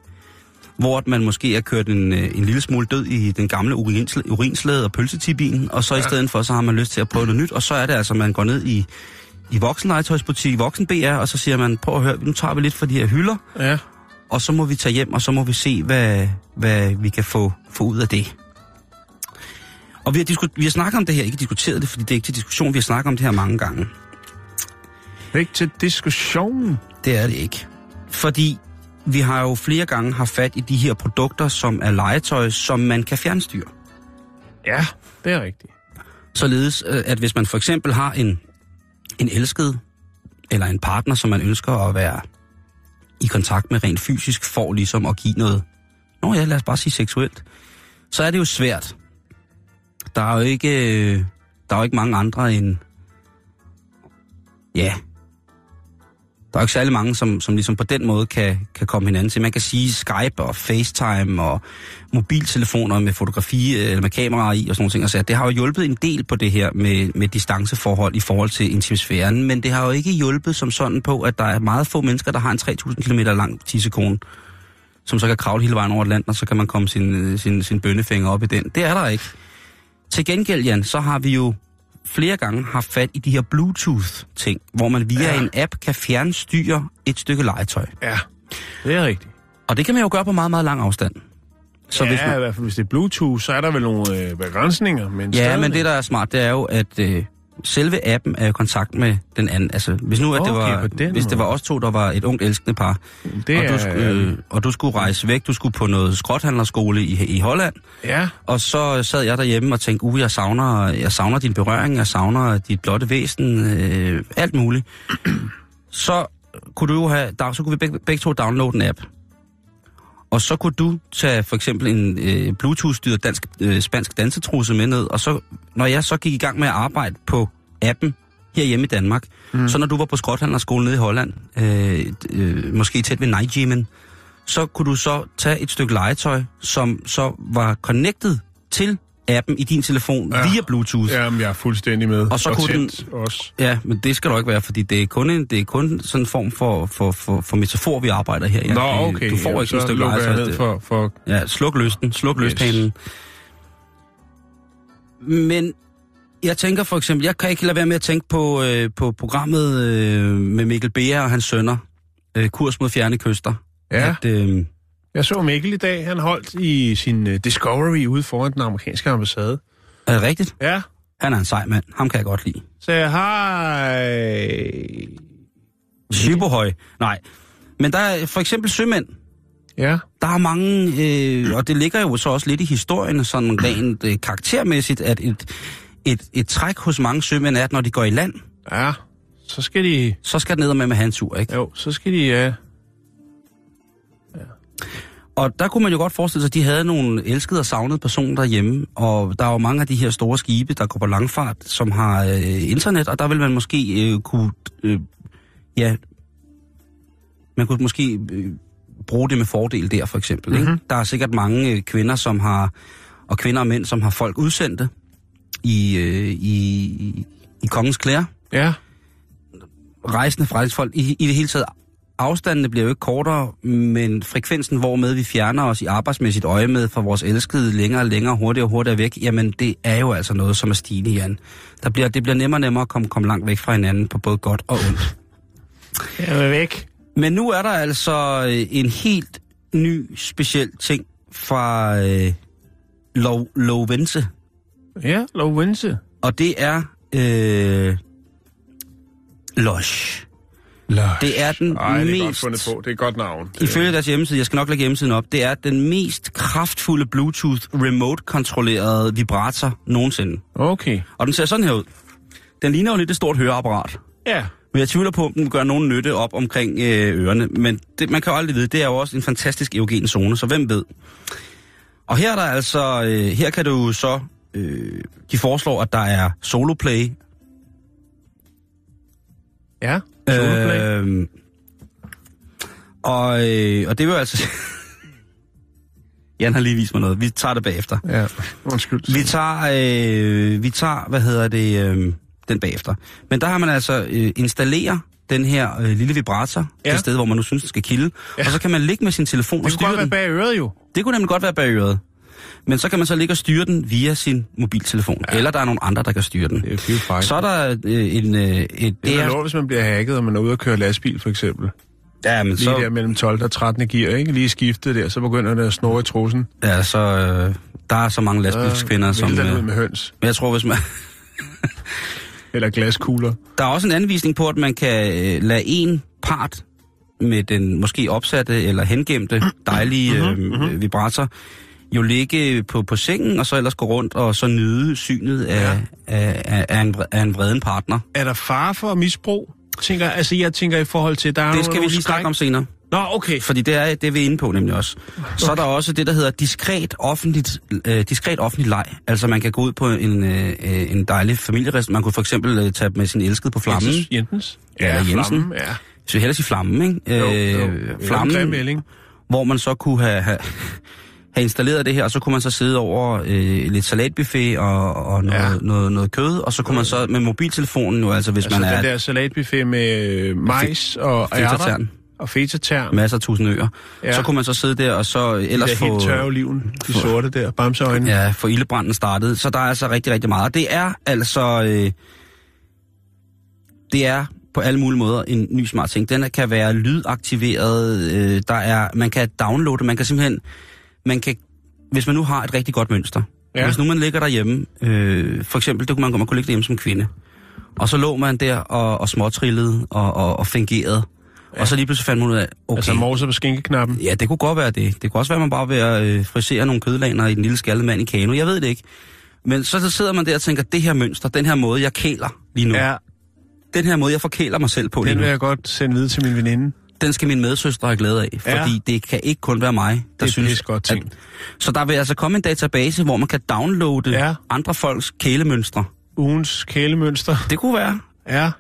hvor man måske har kørt en, øh, en lille smule død i den gamle urinsl- urinslæde og pølsetibien, og så ja. i stedet for, så har man lyst til at prøve noget nyt, og så er det altså, man går ned i, i voksenlegetøjsbutik, voksen BR, og så siger man, prøv at høre, nu tager vi lidt fra de her hylder, Ja. og så må vi tage hjem, og så må vi se, hvad, hvad vi kan få, få ud af det. Og vi har, disku- vi har snakket om det her, ikke diskuteret det, fordi det er ikke til diskussion, vi har snakket om det her mange gange. Ikke til diskussion. Det er det ikke. Fordi vi har jo flere gange haft fat i de her produkter, som er legetøj, som man kan fjernstyre. Ja, det er rigtigt. Således, øh, at hvis man for eksempel har en, en elsket, eller en partner, som man ønsker at være i kontakt med rent fysisk, for ligesom at give noget, nå ja, lad os bare sige seksuelt, så er det jo svært. Der er jo ikke, øh, der er jo ikke mange andre end, ja, der er jo ikke særlig mange, som, som ligesom på den måde kan, kan komme hinanden til. Man kan sige Skype og FaceTime og mobiltelefoner med fotografi eller med kameraer i og sådan noget. Så altså, det har jo hjulpet en del på det her med, med distanceforhold i forhold til intimsfæren, men det har jo ikke hjulpet som sådan på, at der er meget få mennesker, der har en 3000 km lang tissekone, som så kan kravle hele vejen over Atlanten, og så kan man komme sin, øh, sin, sin bønnefinger op i den. Det er der ikke. Til gengæld, Jan, så har vi jo flere gange haft fat i de her Bluetooth-ting, hvor man via Ja. en app kan fjernstyre et stykke legetøj. Ja, det er rigtigt. Og det kan man jo gøre på meget, meget lang afstand. Så ja, hvis man, i hvert fald hvis det er Bluetooth, så er der vel nogle øh, begrænsninger. Men ja, stadig. men det, der er smart, det er jo, at øh, selve appen er i kontakt med den anden. Altså, hvis nu at det Okay, var, hvis det var os to, der var et ungt elskende par, det og, du er, skulle, øh, og du skulle rejse væk, du skulle på noget skrothandlerskole i, i Holland, Ja, Og så sad jeg derhjemme og tænkte, uh, jeg savner, jeg savner din berøring, jeg savner dit blotte væsen, øh, alt muligt. så kunne du jo have, der, så kunne vi begge, begge to downloade en app. Og så kunne du tage for eksempel en øh, Bluetooth-styret dansk, øh, spansk dansetrusse med ned, og så, når jeg så gik i gang med at arbejde på appen herhjemme i Danmark, mm. så når du var på skrothandlerskolen nede i Holland, øh, øh, måske tæt ved Nijmegen, så kunne du så tage et stykke legetøj, som så var connected til appen i din telefon ja. Ja. via Bluetooth. Ja. jamen, jeg er fuldstændig med. Og så kunne den- også. ja, men det skal du ikke være, fordi det er kun en, det er kun sådan en form for, for, for, for metafor, vi arbejder her. Ja. Nå, okay. Du får jamen, ikke sådan et stykke Det- for, for... Ja, sluk lysten, sluk Yes. lysthanen. Men jeg tænker for eksempel, jeg kan ikke lade være med at tænke på, øh, på programmet øh, med Mikkel Beer og hans sønner, øh, Kurs mod fjerne kyster. Ja. At, øh, Jeg så Mikkel i dag. Han holdt i sin uh, Discovery ude foran den amerikanske ambassade. er det rigtigt? Ja, Han er en sej mand. Ham kan jeg godt lide. så jeg hej. Superhøj. Nej. Men der er for eksempel sømænd. Ja, Der er mange, øh, og det ligger jo så også lidt i historien, sådan rent øh, karaktermæssigt, at et, et, et træk hos mange sømænd er, at når de går i land, ja. Så skal de... så skal det ned med med hans tur, ikke? Jo, så skal de... Ja. Og der kunne man jo godt forestille sig, at de havde nogle elskede og savnede personer derhjemme. Og der er jo mange af de her store skibe, der går på langfart, som har øh, internet, og der vil man måske øh, kunne... Øh, ja, man kunne måske øh, bruge det med fordel der, for eksempel. Mm-hmm. Ikke? Der er sikkert mange øh, kvinder, som har... Og kvinder og mænd, som har folk udsendte i, øh, i, i, kongens klæder. Ja, Rejsende, folk i, i det hele taget afstandene bliver jo ikke kortere, men frekvensen, hvormed vi fjerner os i arbejdsmæssigt øje med fra vores elskede længere og længere, hurtigere og hurtigere væk, jamen det er jo altså noget, som er stigende, Jan. Der bliver, det bliver nemmere og nemmere at komme, komme langt væk fra hinanden på både godt og ondt. Jeg væk. Men nu er der altså øh, en helt ny, speciel ting fra øh, Lov, Lovense. Ja, Lovense. Og det er øh, Lush. Det er den Ej, det er godt mest- fundet på. Det er godt navn. Det Ifølge deres hjemmeside, jeg skal nok lægge hjemmesiden op, det er den mest kraftfulde Bluetooth remote-kontrollerede vibrator nogensinde. Okay. Og den ser sådan her ud. Den ligner jo lidt et stort høreapparat. Ja. Men jeg tvivler på, om den gør nogen nytte op omkring øh, ørerne. Men det, man kan jo aldrig vide, det er jo også en fantastisk erogen zone, så hvem ved. Og her er der altså, øh, her kan du så, øh, de foreslår, at der er soloplay. Ja. Øh, og, øh, og det jo altså... Jan har lige vist mig noget. Vi tager det bagefter. Ja. Undskyld. Vi tager, øh, vi tager hvad hedder det, øh, den bagefter. Men der har man altså øh, installeret den her øh, lille vibrator ja. Det sted, hvor man nu synes, den skal kilde. Ja. Og så kan man ligge med sin telefon og Det kunne styre godt være den. bag øret jo. Det kunne nemlig godt være bag øret. Men så kan man så ligge og styre den via sin mobiltelefon. Ja. Eller der er nogle andre, der kan styre den. Det er jo. Så er der øh, en... Øh, et, Det det er lov, hvis man bliver hacket, og man er ude og køre lastbil, for eksempel. ja, men Lige så, der mellem 12 og 13 gear, ikke? Lige skiftet der, så begynder det at snore i trussen. ja, så øh, der er så mange lastbilskvinder, som... Det ud Øh, med høns. men jeg tror, hvis man... Eller glaskugler. Der er også en anvisning på, at man kan øh, lade en part med den måske opsatte eller hengemte dejlige øh, vibrator jo ligge på, på sengen, og så ellers gå rundt og så nyde synet af, Ja. ja. af, af, af, en, af en vreden partner. Er der far for misbrug? Tænker, altså, jeg tænker i forhold til, der er Det nogle- skal vi lige snakke om senere, Nå, okay. fordi det er, det er vi inde på nemlig også. Så er der også det, der hedder diskret offentligt, øh, diskret offentligt leg. Altså man kan gå ud på en, øh, øh, en dejlig familierest. Man kunne for eksempel øh, tage med sin elskede på flammen. Jensens. Jensens. Ja, eller Jensen. Flammen, ja. Så jeg hellere sige flammen, ikke? Jo, jo. Øh, flammen, hvor man så kunne have, have, have installeret det her, og så kunne man så sidde over øh, lidt salatbuffet og, og noget, Ja. ja. noget, noget kød, og så kunne man så med mobiltelefonen jo, altså hvis Altså man er den der salatbuffet med øh, majs og ærter og fetatern. masser af tusind øer, Ja. så kunne man så sidde der og så De ellers der få, helt tørre oliven, de sorte der, bamseøjne. ja, få ildebranden startet. Så der er altså rigtig, rigtig meget. Det er altså... Øh, det er på alle mulige måder en ny smart ting. Den kan være lydaktiveret, øh, der er, man kan downloade, man kan simpelthen, man kan, hvis man nu har et rigtig godt mønster, Ja. hvis nu man ligger derhjemme, øh, for eksempel, det kunne man, man kunne ligge derhjemme som kvinde, og så lå man der og, og småtrillede og, og, og fungerede, ja. og så lige pludselig fandt man ud af, okay, Altså morser på skinkeknappen. Ja, det kunne godt være det. Det kunne også være, at man bare ved at øh, frisere nogle kødlaner i den lille skaldede mand i kano. Jeg ved det ikke. Men så, så sidder man der og tænker, det her mønster, den her måde, jeg kæler lige nu. Ja, Den her måde, jeg forkæler mig selv på lige den nu. vil jeg godt sende videre til min veninde. Den skal min medsøstre have glæde af. Ja. Fordi det kan ikke kun være mig, der Det er synes... pissegodt tænkt. At, så der vil altså komme en database, hvor man kan downloade Ja. ja. andre folks kælemønstre. Ugens kælemønster. Det kunne være. Ja.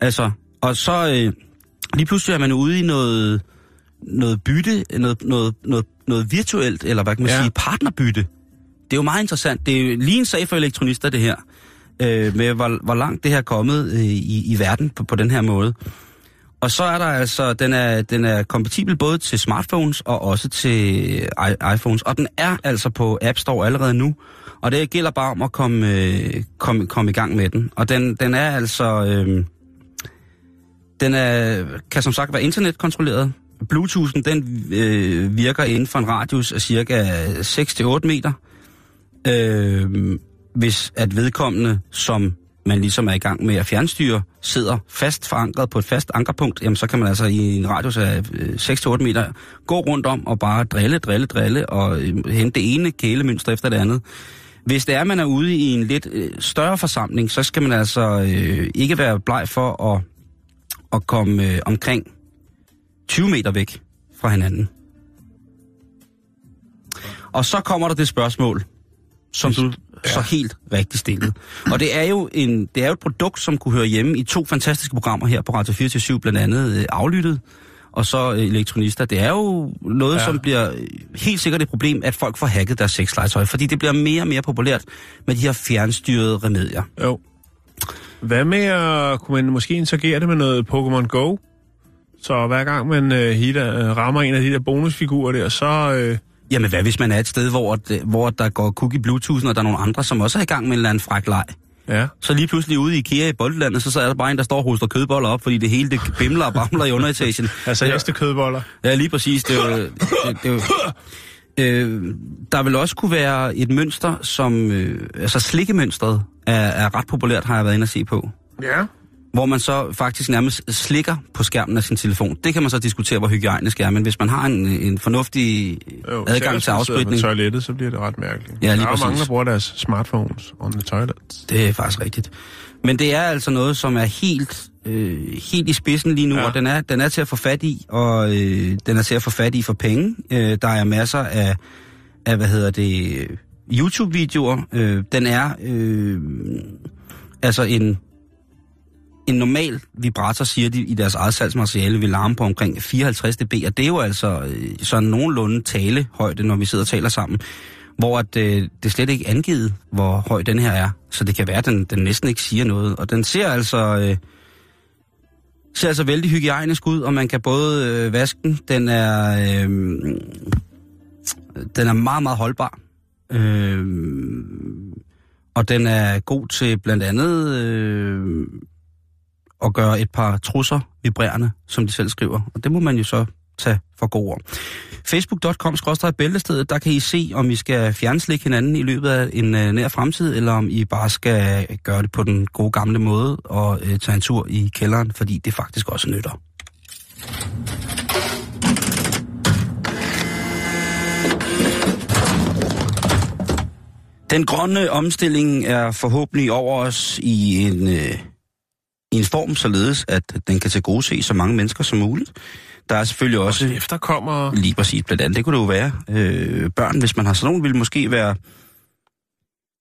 Altså, og så øh, lige pludselig er man ude i noget, noget bytte, noget, noget, noget, noget virtuelt, eller hvad kan man Ja. ja. sige, partnerbytte. Det er jo meget interessant. Det er jo lige en sag for elektronister, det her. Øh, med hvor, hvor langt det her er kommet øh, i, i verden på, på den her måde. Og så er der altså, den er, den er kompatibel både til smartphones og også til i, iPhones. Og den er altså på App Store allerede nu. Og det gælder bare om at komme, øh, komme, komme i gang med den. Og den, den er altså... Øh, den er, kan som sagt være internetkontrolleret. Bluetoothen, den øh, virker inden for en radius af cirka 6-8 meter. Øh, hvis at vedkommende, som man ligesom er i gang med at fjernstyre, sidder fast forankret på et fast ankerpunkt, jamen så kan man altså i en radius af øh, 6-8 meter gå rundt om og bare drille, drille, drille og øh, hente det ene kælemønster efter det andet. Hvis det er, at man er ude i en lidt øh, større forsamling, så skal man altså øh, ikke være bleg for at, at komme øh, omkring 20 meter væk fra hinanden. Og så kommer der det spørgsmål, som du så helt rigtigt stillet. Og det er jo en, det er jo et produkt, som kunne høre hjemme i to fantastiske programmer her på Radio 24 blandt andet øh, Aflyttet, og så øh, Elektronister. Det er jo noget, Ja. ja. som bliver øh, helt sikkert et problem, at folk får hacket deres sexlegetøj, fordi det bliver mere og mere populært med de her fjernstyrede remedier. Jo. Hvad med at kunne man måske interagere det med noget Pokémon Go? Så hver gang man øh, hitter, rammer en af de der bonusfigurer der, så... Øh, Jamen hvad hvis man er et sted, hvor, det- hvor der går i Bluetooth, og der er nogle andre, som også er i gang med en eller anden fræk leg. ja. Så lige pludselig ude i IKEA i Boldlandet, så, så er der bare en, der står og hoster kødboller op, fordi det hele det bimler og bamler i underetagen. Altså Ja. hestekødboller. Ja, lige præcis. Det er jo, det, det er jo, øh, der vil også kunne være et mønster, som... Øh, altså slikkemønstret er, er ret populært, har jeg været inde at se på. Ja. Hvor man så faktisk nærmest slikker på skærmen af sin telefon. Det kan man så diskutere, hvor hygiejnisk er, men hvis man har en, en fornuftig Jo, adgang til afspritning... på toilettet, så bliver det ret mærkeligt. Ja, lige der er jo mange, præcis. der bruger deres smartphones on the toilet. Det er faktisk rigtigt. Men det er altså noget, som er helt, øh, helt i spidsen lige nu, ja. Og den er, den er til at få fat i, og øh, den er til at få fat i for penge. Øh, der er masser af, af hvad hedder det, YouTube-videoer. Øh, den er øh, altså en, en normal vibrator, siger de i deres eget salgsmateriale, vil larme på omkring 54 dB, og det er jo altså øh, sådan nogenlunde talehøjde, når vi sidder og taler sammen hvor at, øh, det slet ikke angivet, hvor høj den her er. Så det kan være, at den, den næsten ikke siger noget. Og den ser altså, øh, ser altså vældig hygiejnisk ud, og man kan både øh, vaske den. Den er, øh, den er meget, meget holdbar. Øh, og den er god til blandt andet øh, at gøre et par trusser vibrerende, som de selv skriver. Og det må man jo så tage for gode ord. Facebook.com bæltestedet, der kan I se, om I skal fjernslikke hinanden i løbet af en øh, nær fremtid, eller om I bare skal øh, gøre det på den gode gamle måde og øh, tage en tur i kælderen, fordi det faktisk også nytter. Den grønne omstilling er forhåbentlig over os i en, øh, i en form således, at den kan tilgodese så mange mennesker som muligt. Der er selvfølgelig også... Også efterkommer... Lige præcis, blandt andet. Det kunne det jo være. Øh, børn, hvis man har sådan nogen, ville måske være...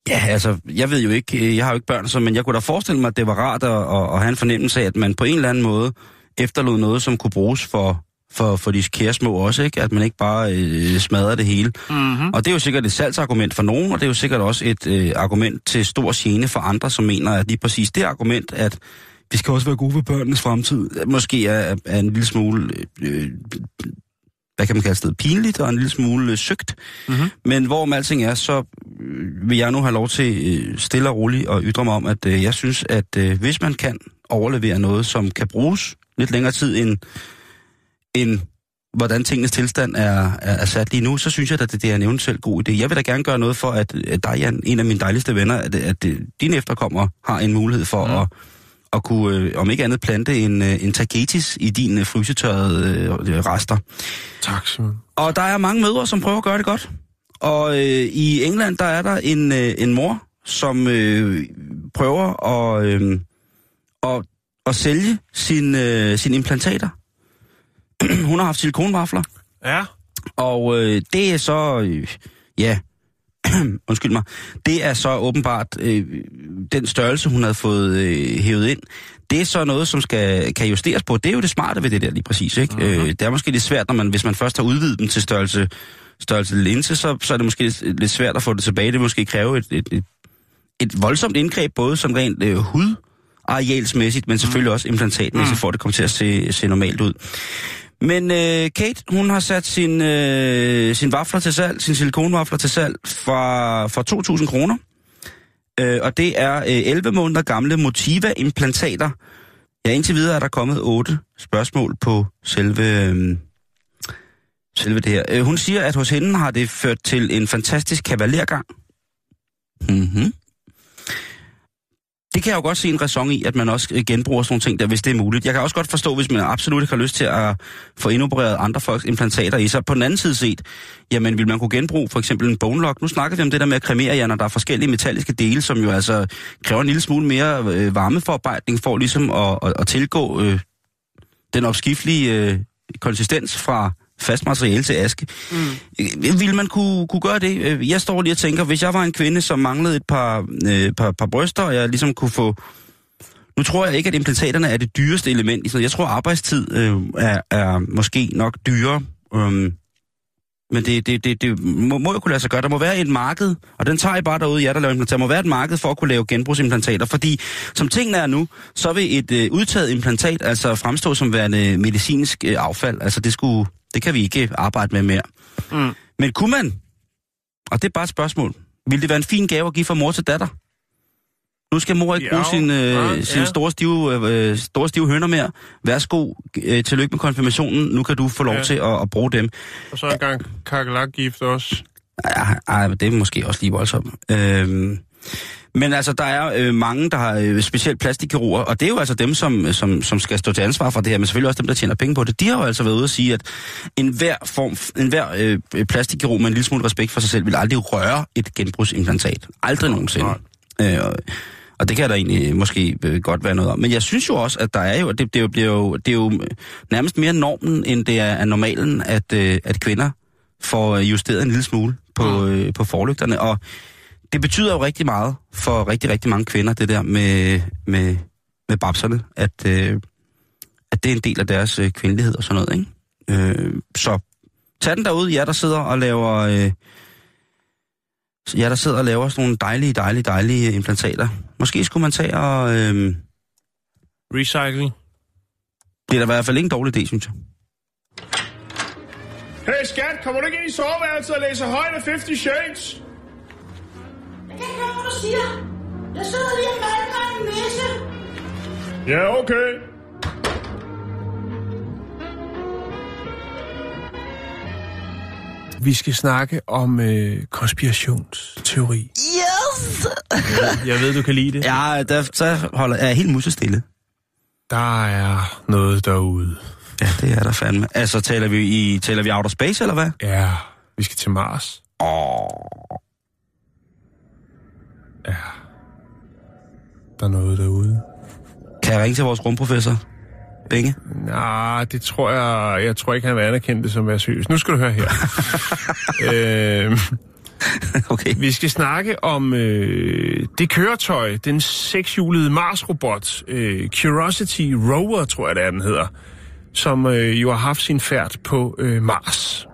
Ja, altså, jeg ved jo ikke, øh, jeg har jo ikke børn, så, men jeg kunne da forestille mig, at det var rart at, at, at have en fornemmelse af, at man på en eller anden måde efterlod noget, som kunne bruges for, for, for de kære små også, ikke? At man ikke bare øh, smadrer det hele. Mm-hmm. Og det er jo sikkert et salgsargument for nogen, og det er jo sikkert også et øh, argument til stor gene for andre, som mener, at lige præcis det argument, at vi skal også være gode for børnenes fremtid, måske er, er en lille smule, øh, hvad kan man kalde det, pinligt og en lille smule øh, søgt. Mhm. Men hvorom alting er, så øh, vil jeg nu have lov til øh, stille og roligt at ytre mig om, at øh, jeg synes, at øh, hvis man kan overlevere noget, som kan bruges lidt længere tid end, end hvordan tingenes tilstand er, er, er sat lige nu, så synes jeg, at det, det er en eventuelt god idé. Jeg vil da gerne gøre noget for, at, at dig, Jan, en af mine dejligste venner, at, at, at dine efterkommere har en mulighed for mm. at, at kunne, øh, om ikke andet, plante en, øh, en tagetis i dine frysetørrede øh, rester. Tak, Simon. Og der er mange mødre, som prøver at gøre det godt. Og øh, i England, der er der en, øh, en mor, som øh, prøver at, øh, at, at sælge sin, øh, sine implantater. Hun har haft silikonvafler, Ja. og øh, det er så, øh, ja, undskyld mig, det er så åbenbart øh, den størrelse, hun havde fået øh, hævet ind. Det er så noget, som skal, kan justeres på. Det er jo det smarte ved det der lige præcis. Ikke? Mhm. Mm-hmm. Øh, det er måske lidt svært, når man, hvis man først har udvidet dem til størrelse, størrelse linse, så, så er det måske lidt, svært at få det tilbage. Det måske kræve et, et, et, et voldsomt indgreb, både som rent øh, hud, arealsmæssigt, men selvfølgelig også implantatmæssigt, for at det kommer til at se, se normalt ud. Men øh, Kate, hun har sat sin, øh, sin vafler til salg, sin silikonvafler til salg for, for 2.000 kroner. Øh, og det er øh, 11 måneder gamle Motiva-implantater. Ja, indtil videre er der kommet otte spørgsmål på selve, øh, selve det her. Øh, hun siger, at hos hende har det ført til en fantastisk kavalergang. Mm-hmm. Det kan jeg jo godt se en ræson i, at man også øh, genbruger sådan nogle ting der, hvis det er muligt. Jeg kan også godt forstå, hvis man absolut ikke har lyst til at få indopereret andre folks implantater i sig. På den anden side set, jamen vil man kunne genbruge for eksempel en bone lock. Nu snakker vi om det der med at kremere, jer, når der er forskellige metalliske dele, som jo altså kræver en lille smule mere øh, varmeforarbejdning for ligesom at, at, at tilgå øh, den opskiftelige øh, konsistens fra fast materiale til aske. Mm. Vil man kunne, kunne gøre det? Øh, Jeg står lige og tænker, hvis jeg var en kvinde, som manglede et par, øh, par, par bryster, og jeg ligesom kunne få... Nu tror jeg ikke, at implantaterne er det dyreste element. i sådan noget. Jeg tror, at arbejdstid øh, er, er måske nok dyrere. Øhm, Men det, det, det, det må, må jo kunne lade sig gøre. Der må være et marked, og den tager I bare derude, ja, der laver implantater. Der må være et marked for at kunne lave genbrugsimplantater, fordi som tingene er nu, så vil et øh, udtaget implantat altså fremstå som værende medicinsk øh, affald. Altså det, skulle, det kan vi ikke arbejde med mere. Mm. Men kunne man, og det er bare et spørgsmål, ville det være en fin gave at give fra mor til datter? Nu skal mor ikke Ja, bruge sin, øh, ja, sin ja. store, stive, øh, store stive hønder mere. Værsgo, øh, tillykke med konfirmationen. Nu kan du få lov Ja. til at, at bruge dem. Og så en gang kakelakgift også. Ej, ej, det er måske også lige voldsomt. Øhm, men altså, der er øh, mange, der har øh, specielt plastikkirurger, og det er jo altså dem, som, som, som skal stå til ansvar for det her, men selvfølgelig også dem, der tjener penge på det. De har jo altså været ude at sige, at enhver, form, enhver øh, plastikkirurg med en lille smule respekt for sig selv vil aldrig røre et genbrugsimplantat. Aldrig nogensinde. Øh, og, og det kan der egentlig måske øh, godt være noget om. Men jeg synes jo også, at der er jo, det, det, er jo, det, er jo, det er jo nærmest mere normen, end det er, er normalen, at, øh, at kvinder får øh, justeret en lille smule på, øh, på forlygterne. Og det betyder jo rigtig meget for rigtig, rigtig mange kvinder, det der med, med, med babserne, at, øh, at det er en del af deres øh, kvindelighed og sådan noget. Ikke? Øh, så tag den derude, jer der sidder og laver... Øh, jer der sidder og laver sådan nogle dejlige, dejlige, dejlige implantater. Måske skulle man tage og... Øh, Recycling. det er da i hvert fald ikke en dårlig idé, synes jeg. Hey skat, kommer du ikke ind i soveværelset og læser højt af 50 Shades? Jeg kan ikke høre, hvad du siger. Jeg sidder lige og maler mig en næse. Ja, okay. Vi skal snakke om øh, konspirationsteori. Yes! Jeg ved, du kan lide det. Ja, der, så holder, er jeg helt musestille. Der er noget derude. Ja, det er der fandme. Altså, taler vi, i, taler vi outer space, eller hvad? Ja, vi skal til Mars. Åh, Der er noget derude. kan jeg ringe til vores rumprofessor? Benge? Nej, det tror jeg... Jeg tror ikke, han vil anerkende det som være seriøs. Nu skal du høre her. øh, Okay. vi skal snakke om øh, det køretøj, den sekshjulede Mars-robot, øh, Curiosity Rover, tror jeg, det er, den hedder, som øh, jo har haft sin færd på øh, Mars.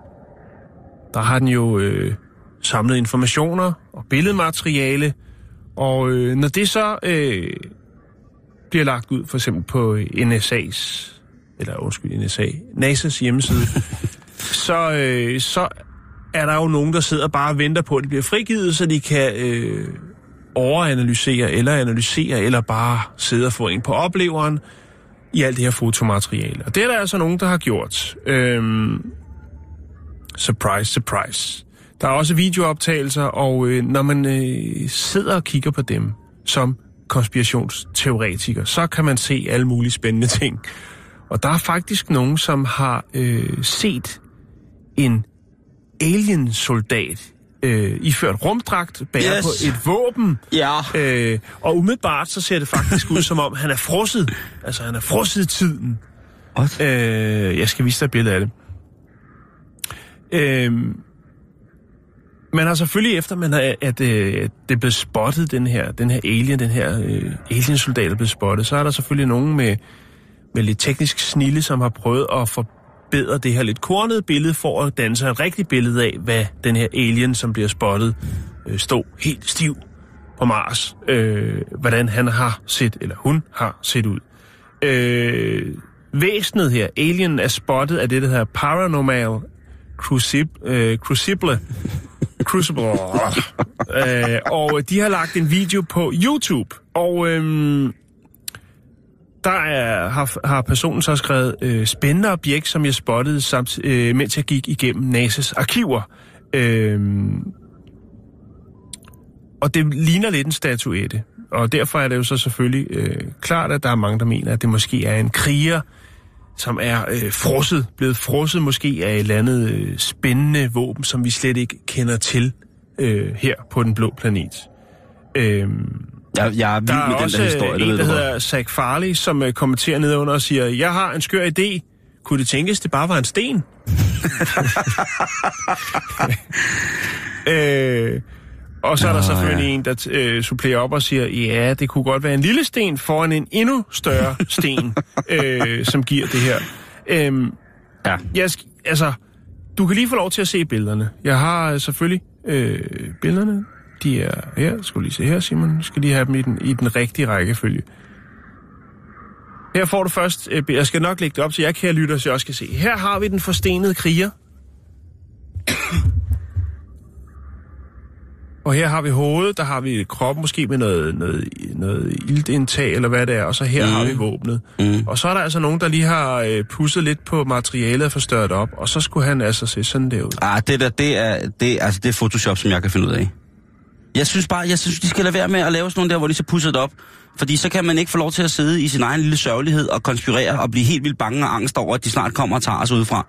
Der har den jo øh, samlet informationer og billedmateriale, og øh, når det så øh, bliver lagt ud, for eksempel på NSA's, eller undskyld, NSA, NASA's hjemmeside, så, øh, så er der jo nogen, der sidder bare og venter på, at det bliver frigivet, så de kan øh, overanalysere eller analysere, eller bare sidde og få en på opleveren i alt det her fotomateriale. Og det er der altså nogen, der har gjort. Øhm, surprise, surprise. Der er også videooptagelser, og øh, når man øh, sidder og kigger på dem som konspirationsteoretiker, så kan man se alle mulige spændende ting. Og der er faktisk nogen, som har øh, set en alien-soldat øh, iført rumdragt, bærer Yes. på et våben, Ja. øh, og umiddelbart så ser det faktisk ud som om, han er frosset. Altså, han er frosset i tiden. What? Øh, jeg skal vise dig et billede af det. Øh, man har selvfølgelig efter, man har, at øh, at det er blevet spottet, den her, den her alien, den her øh, alien-soldat er blevet spottet, så er der selvfølgelig nogen med, med lidt teknisk snille, som har prøvet at forbedre det her lidt kornede billede, for at danne sig et rigtigt billede af, hvad den her alien, som bliver spottet, øh, stod helt stiv på Mars, øh, hvordan han har set, eller hun har set ud. Øh, væsenet her, alien, er spottet af det, der hedder Paranormal Crucible, øh, Crucible. Crucible. øh, og de har lagt en video på YouTube, og øhm, der er, har, har personen så skrevet øh, spændende objekt, som jeg spottede, samt, øh, mens jeg gik igennem NASA's arkiver. Øhm, og det ligner lidt en statuette. Og derfor er det jo så selvfølgelig øh, klart, at der er mange, der mener, at det måske er en kriger, som er øh, frosset, blevet frosset måske af et eller andet øh, spændende våben, som vi slet ikke kender til øh, her på den blå planet. Øhm, Jeg, jeg er vild der er med den også der historie, øh, en, ved der hedder Zach Farley, som øh, kommenterer nedenunder og siger, jeg har en skør idé. Kunne det tænkes, det bare var en sten? øh, og så er der Nå, selvfølgelig ja. en, der øh, supplerer op og siger, ja, det kunne godt være en lille sten foran en endnu større sten, øh, som giver det her. Øhm, Ja. jeg, altså, du kan lige få lov til at se billederne. Jeg har øh, selvfølgelig øh, billederne. De er her. Skal du lige se her, Simon. Skal lige have dem i den, i den rigtige rækkefølge. Her får du først... Øh, jeg skal nok lægge det op, så jeg kan lytte, så jeg også kan se. Her har vi den forstenede kriger. Og her har vi hovedet, der har vi kroppen måske med noget, noget, noget iltindtag, eller hvad det er, og så her mm. har vi våbnet. Mm. Og så er der altså nogen, der lige har øh, pusset lidt på materialet og forstørret op, og så skulle han altså se sådan der ud. Ah, det der, det er, det, altså, det er Photoshop, som jeg kan finde ud af. Jeg synes bare, jeg synes, de skal lade være med at lave sådan nogle der, hvor de så pusser det op. Fordi så kan man ikke få lov til at sidde i sin egen lille sørgelighed og konspirere og blive helt vildt bange og angst over, at de snart kommer og tager os udefra.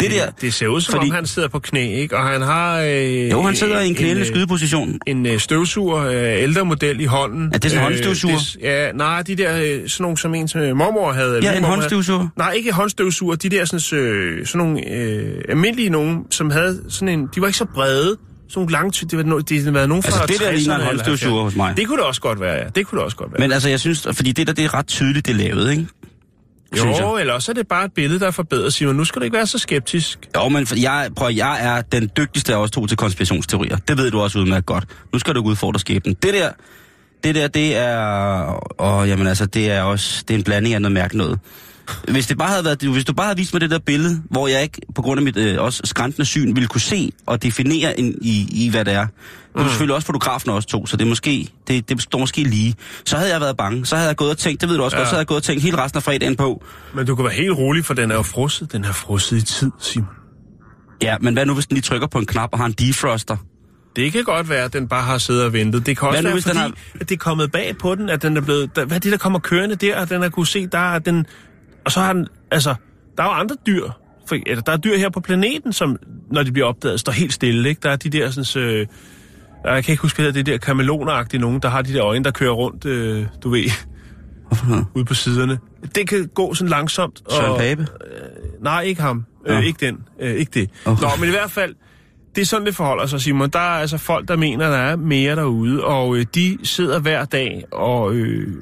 Det, der, Det ser ud som fordi... om, han sidder på knæ, ikke? Og han har... Øh, jo, han sidder i en knælende øh, skydeposition. En øh, støvsuger, øh, ældre model i hånden. Er det sådan en håndstøvsuger? det, ja, nej, de der, øh, sådan nogle, som en som øh, mormor havde. eller Ja, en håndstøvsuger. Havde. Nej, ikke håndstøvsuger. De der sådan, øh, sådan nogle øh, almindelige nogen, som havde sådan en... De var ikke så brede. Sådan nogle lange... Det var, det har været nogen fra Altså, det der 60'erne ligner en håndstøvsuger 70'erne. hos mig. Det kunne det også godt være, ja. Det kunne det også godt være. Men altså, jeg synes, fordi det der, det er ret tydeligt, det er lavet, ikke? jo, eller også er det bare et billede, der er forbedret, Simon. Nu skal du ikke være så skeptisk. Jo, men for jeg, prøv, jeg er den dygtigste af os to til konspirationsteorier. Det ved du også udmærket godt. Nu skal du udfordre skæbnen. Det der, det der, det er... Og jamen altså, det er også... Det er en blanding af noget mærkeligt noget. Hvis, det bare havde været, hvis du bare havde vist mig det der billede, hvor jeg ikke, på grund af mit øh, også skræntende syn, ville kunne se og definere en, i, i, hvad det er. Nu er mm. selvfølgelig også fotografen også to, så det er måske, det, det står måske lige. Så havde jeg været bange. Så havde jeg gået og tænkt, det ved du også ja. godt, så havde jeg gået og tænkt hele resten af fredagen på. Men du kan være helt rolig, for den er jo frosset. Den er frosset i tid, Simon. Ja, men hvad nu, hvis den lige trykker på en knap og har en defroster? Det kan godt være, at den bare har siddet og ventet. Det kan også Hvad nu, være, hvis den fordi har- at det er kommet bag på den, at den er blevet... Der, hvad er det, der kommer kørende der, at den har kunne se, der er den... Og så har den... Altså, der er jo andre dyr. For, eller, der er dyr her på planeten, som, når de bliver opdaget, står helt stille, ikke? Der er de der sådan... Øh, jeg kan ikke huske, hvad det er, der kameloneragtige nogen, der har de der øjne, der kører rundt, øh, du ved, ude på siderne. Det kan gå sådan langsomt. Søren og, Pape? Nej, ikke ham. Nå. Øh, ikke den. Øh, ikke det. Okay. Nå, men i hvert fald, det er sådan, det forholder sig, Simon. Der er altså folk, der mener, der er mere derude, og øh, de sidder hver dag og øh,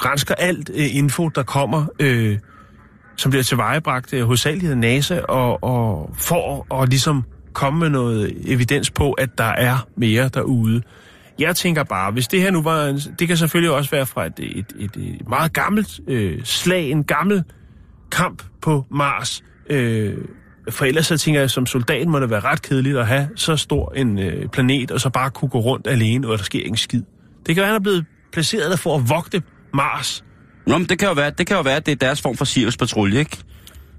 grænsker alt øh, info, der kommer, øh, som bliver tilvejebragt øh, hos af NASA, og, og for at ligesom komme med noget evidens på, at der er mere derude. Jeg tænker bare, hvis det her nu var en, det kan selvfølgelig også være fra et, et, et, et meget gammelt øh, slag, en gammel kamp på Mars. Øh, for ellers så tænker jeg, som soldat må det være ret kedeligt at have så stor en øh, planet, og så bare kunne gå rundt alene, og der sker ingen skid. Det kan være, han er blevet placeret der for at vogte Mars. Nå, men det kan jo være, det kan jo være, at det er deres form for Sirius-patrulje, ikke?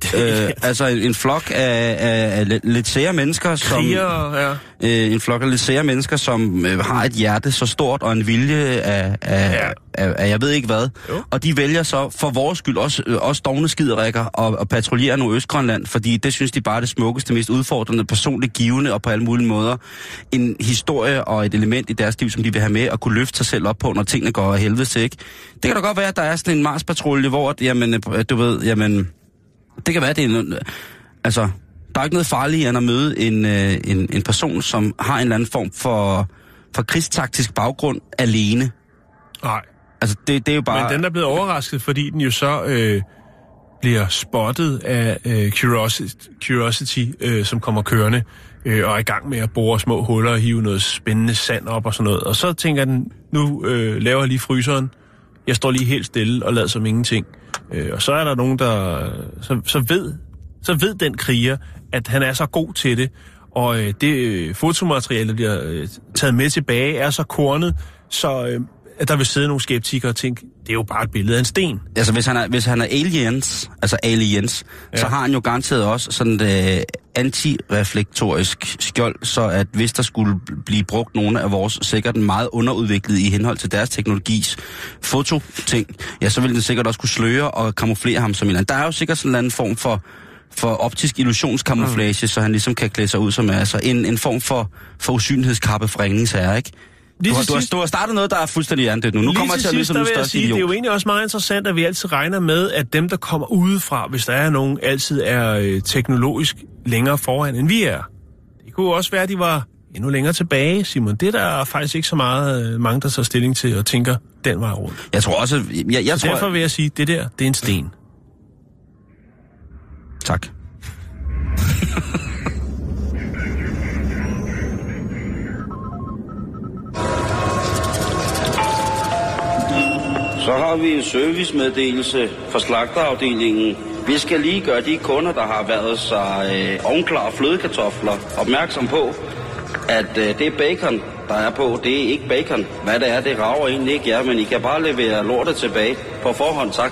øh, altså en, en flok af, af, af lidt- sære mennesker, som... Kriger, ja. øh, en flok af lidt sære mennesker, som øh, har et hjerte så stort og en vilje af, af, Ja. af, af jeg ved ikke hvad. Jo. Og de vælger så for vores skyld også, øh, også dogne skiderikker og, og patruljere Nordøstgrønland, fordi det synes de bare er det smukkeste, mest udfordrende, personligt givende og på alle mulige måder en historie og et element i deres liv, som de vil have med og kunne løfte sig selv op på, når tingene går af helvede til, ikke? Det kan da godt være, at der er sådan en Mars-patrulje, hvor, at, jamen, øh, du ved, jamen, det kan være, det er en, altså, der er ikke noget farligt end at møde en, øh, en, en person, som har en eller anden form for, for krigstaktisk baggrund alene. Nej. Altså, det, det er jo bare... Men den er blevet overrasket, fordi den jo så øh, bliver spottet af øh, Curiosity, Curiosity øh, som kommer kørende øh, og er i gang med at bore små huller og hive noget spændende sand op og sådan noget. Og så tænker den, nu øh, laver jeg lige fryseren. Jeg står lige helt stille og lader som ingenting. Øh, og så er der nogen, der så, så ved så ved den kriger, at han er så god til det, og øh, det øh, fotomateriale, der bliver øh, taget med tilbage, er så kornet, så øh, at der vil sidde nogle skeptikere og tænke, det er jo bare et billede af en sten. Altså, hvis han er, hvis han er aliens, altså aliens, ja. så har han jo garanteret også sådan et øh, antireflektorisk skjold, så at hvis der skulle blive brugt nogle af vores sikkert meget underudviklede i henhold til deres teknologis fototing, ja, så ville den sikkert også kunne sløre og kamuflere ham som en eller anden. Der er jo sikkert sådan en anden form for, for optisk illusionskamuflage, mm. så han ligesom kan klæde sig ud som altså en, en form for, for usynlighedskappe for ringens herre, ikke? Lige Du har, du, har, du har startet noget, der er fuldstændig andet nu. Nu Lige kommer jeg til at lyde som der den største sige, idiot. Det er jo egentlig også meget interessant, at vi altid regner med, at dem, der kommer udefra, hvis der er nogen, altid er øh, teknologisk længere foran, end vi er. Det kunne også være, at de var endnu længere tilbage, Simon. Det er der faktisk ikke så meget øh, mange, der tager stilling til og tænker den vej rundt. Jeg tror også, jeg, jeg Så tror, derfor vil jeg sige, at det der, det er en sten. Tak. Så har vi en servicemeddelelse fra slagterafdelingen. Vi skal lige gøre de kunder, der har været sig øh, ovenklare flødekartofler, opmærksom på, at øh, det bacon, der er på, det er ikke bacon. Hvad det er, det rager egentlig ikke jer, men I kan bare levere lortet tilbage. På forhånd, tak.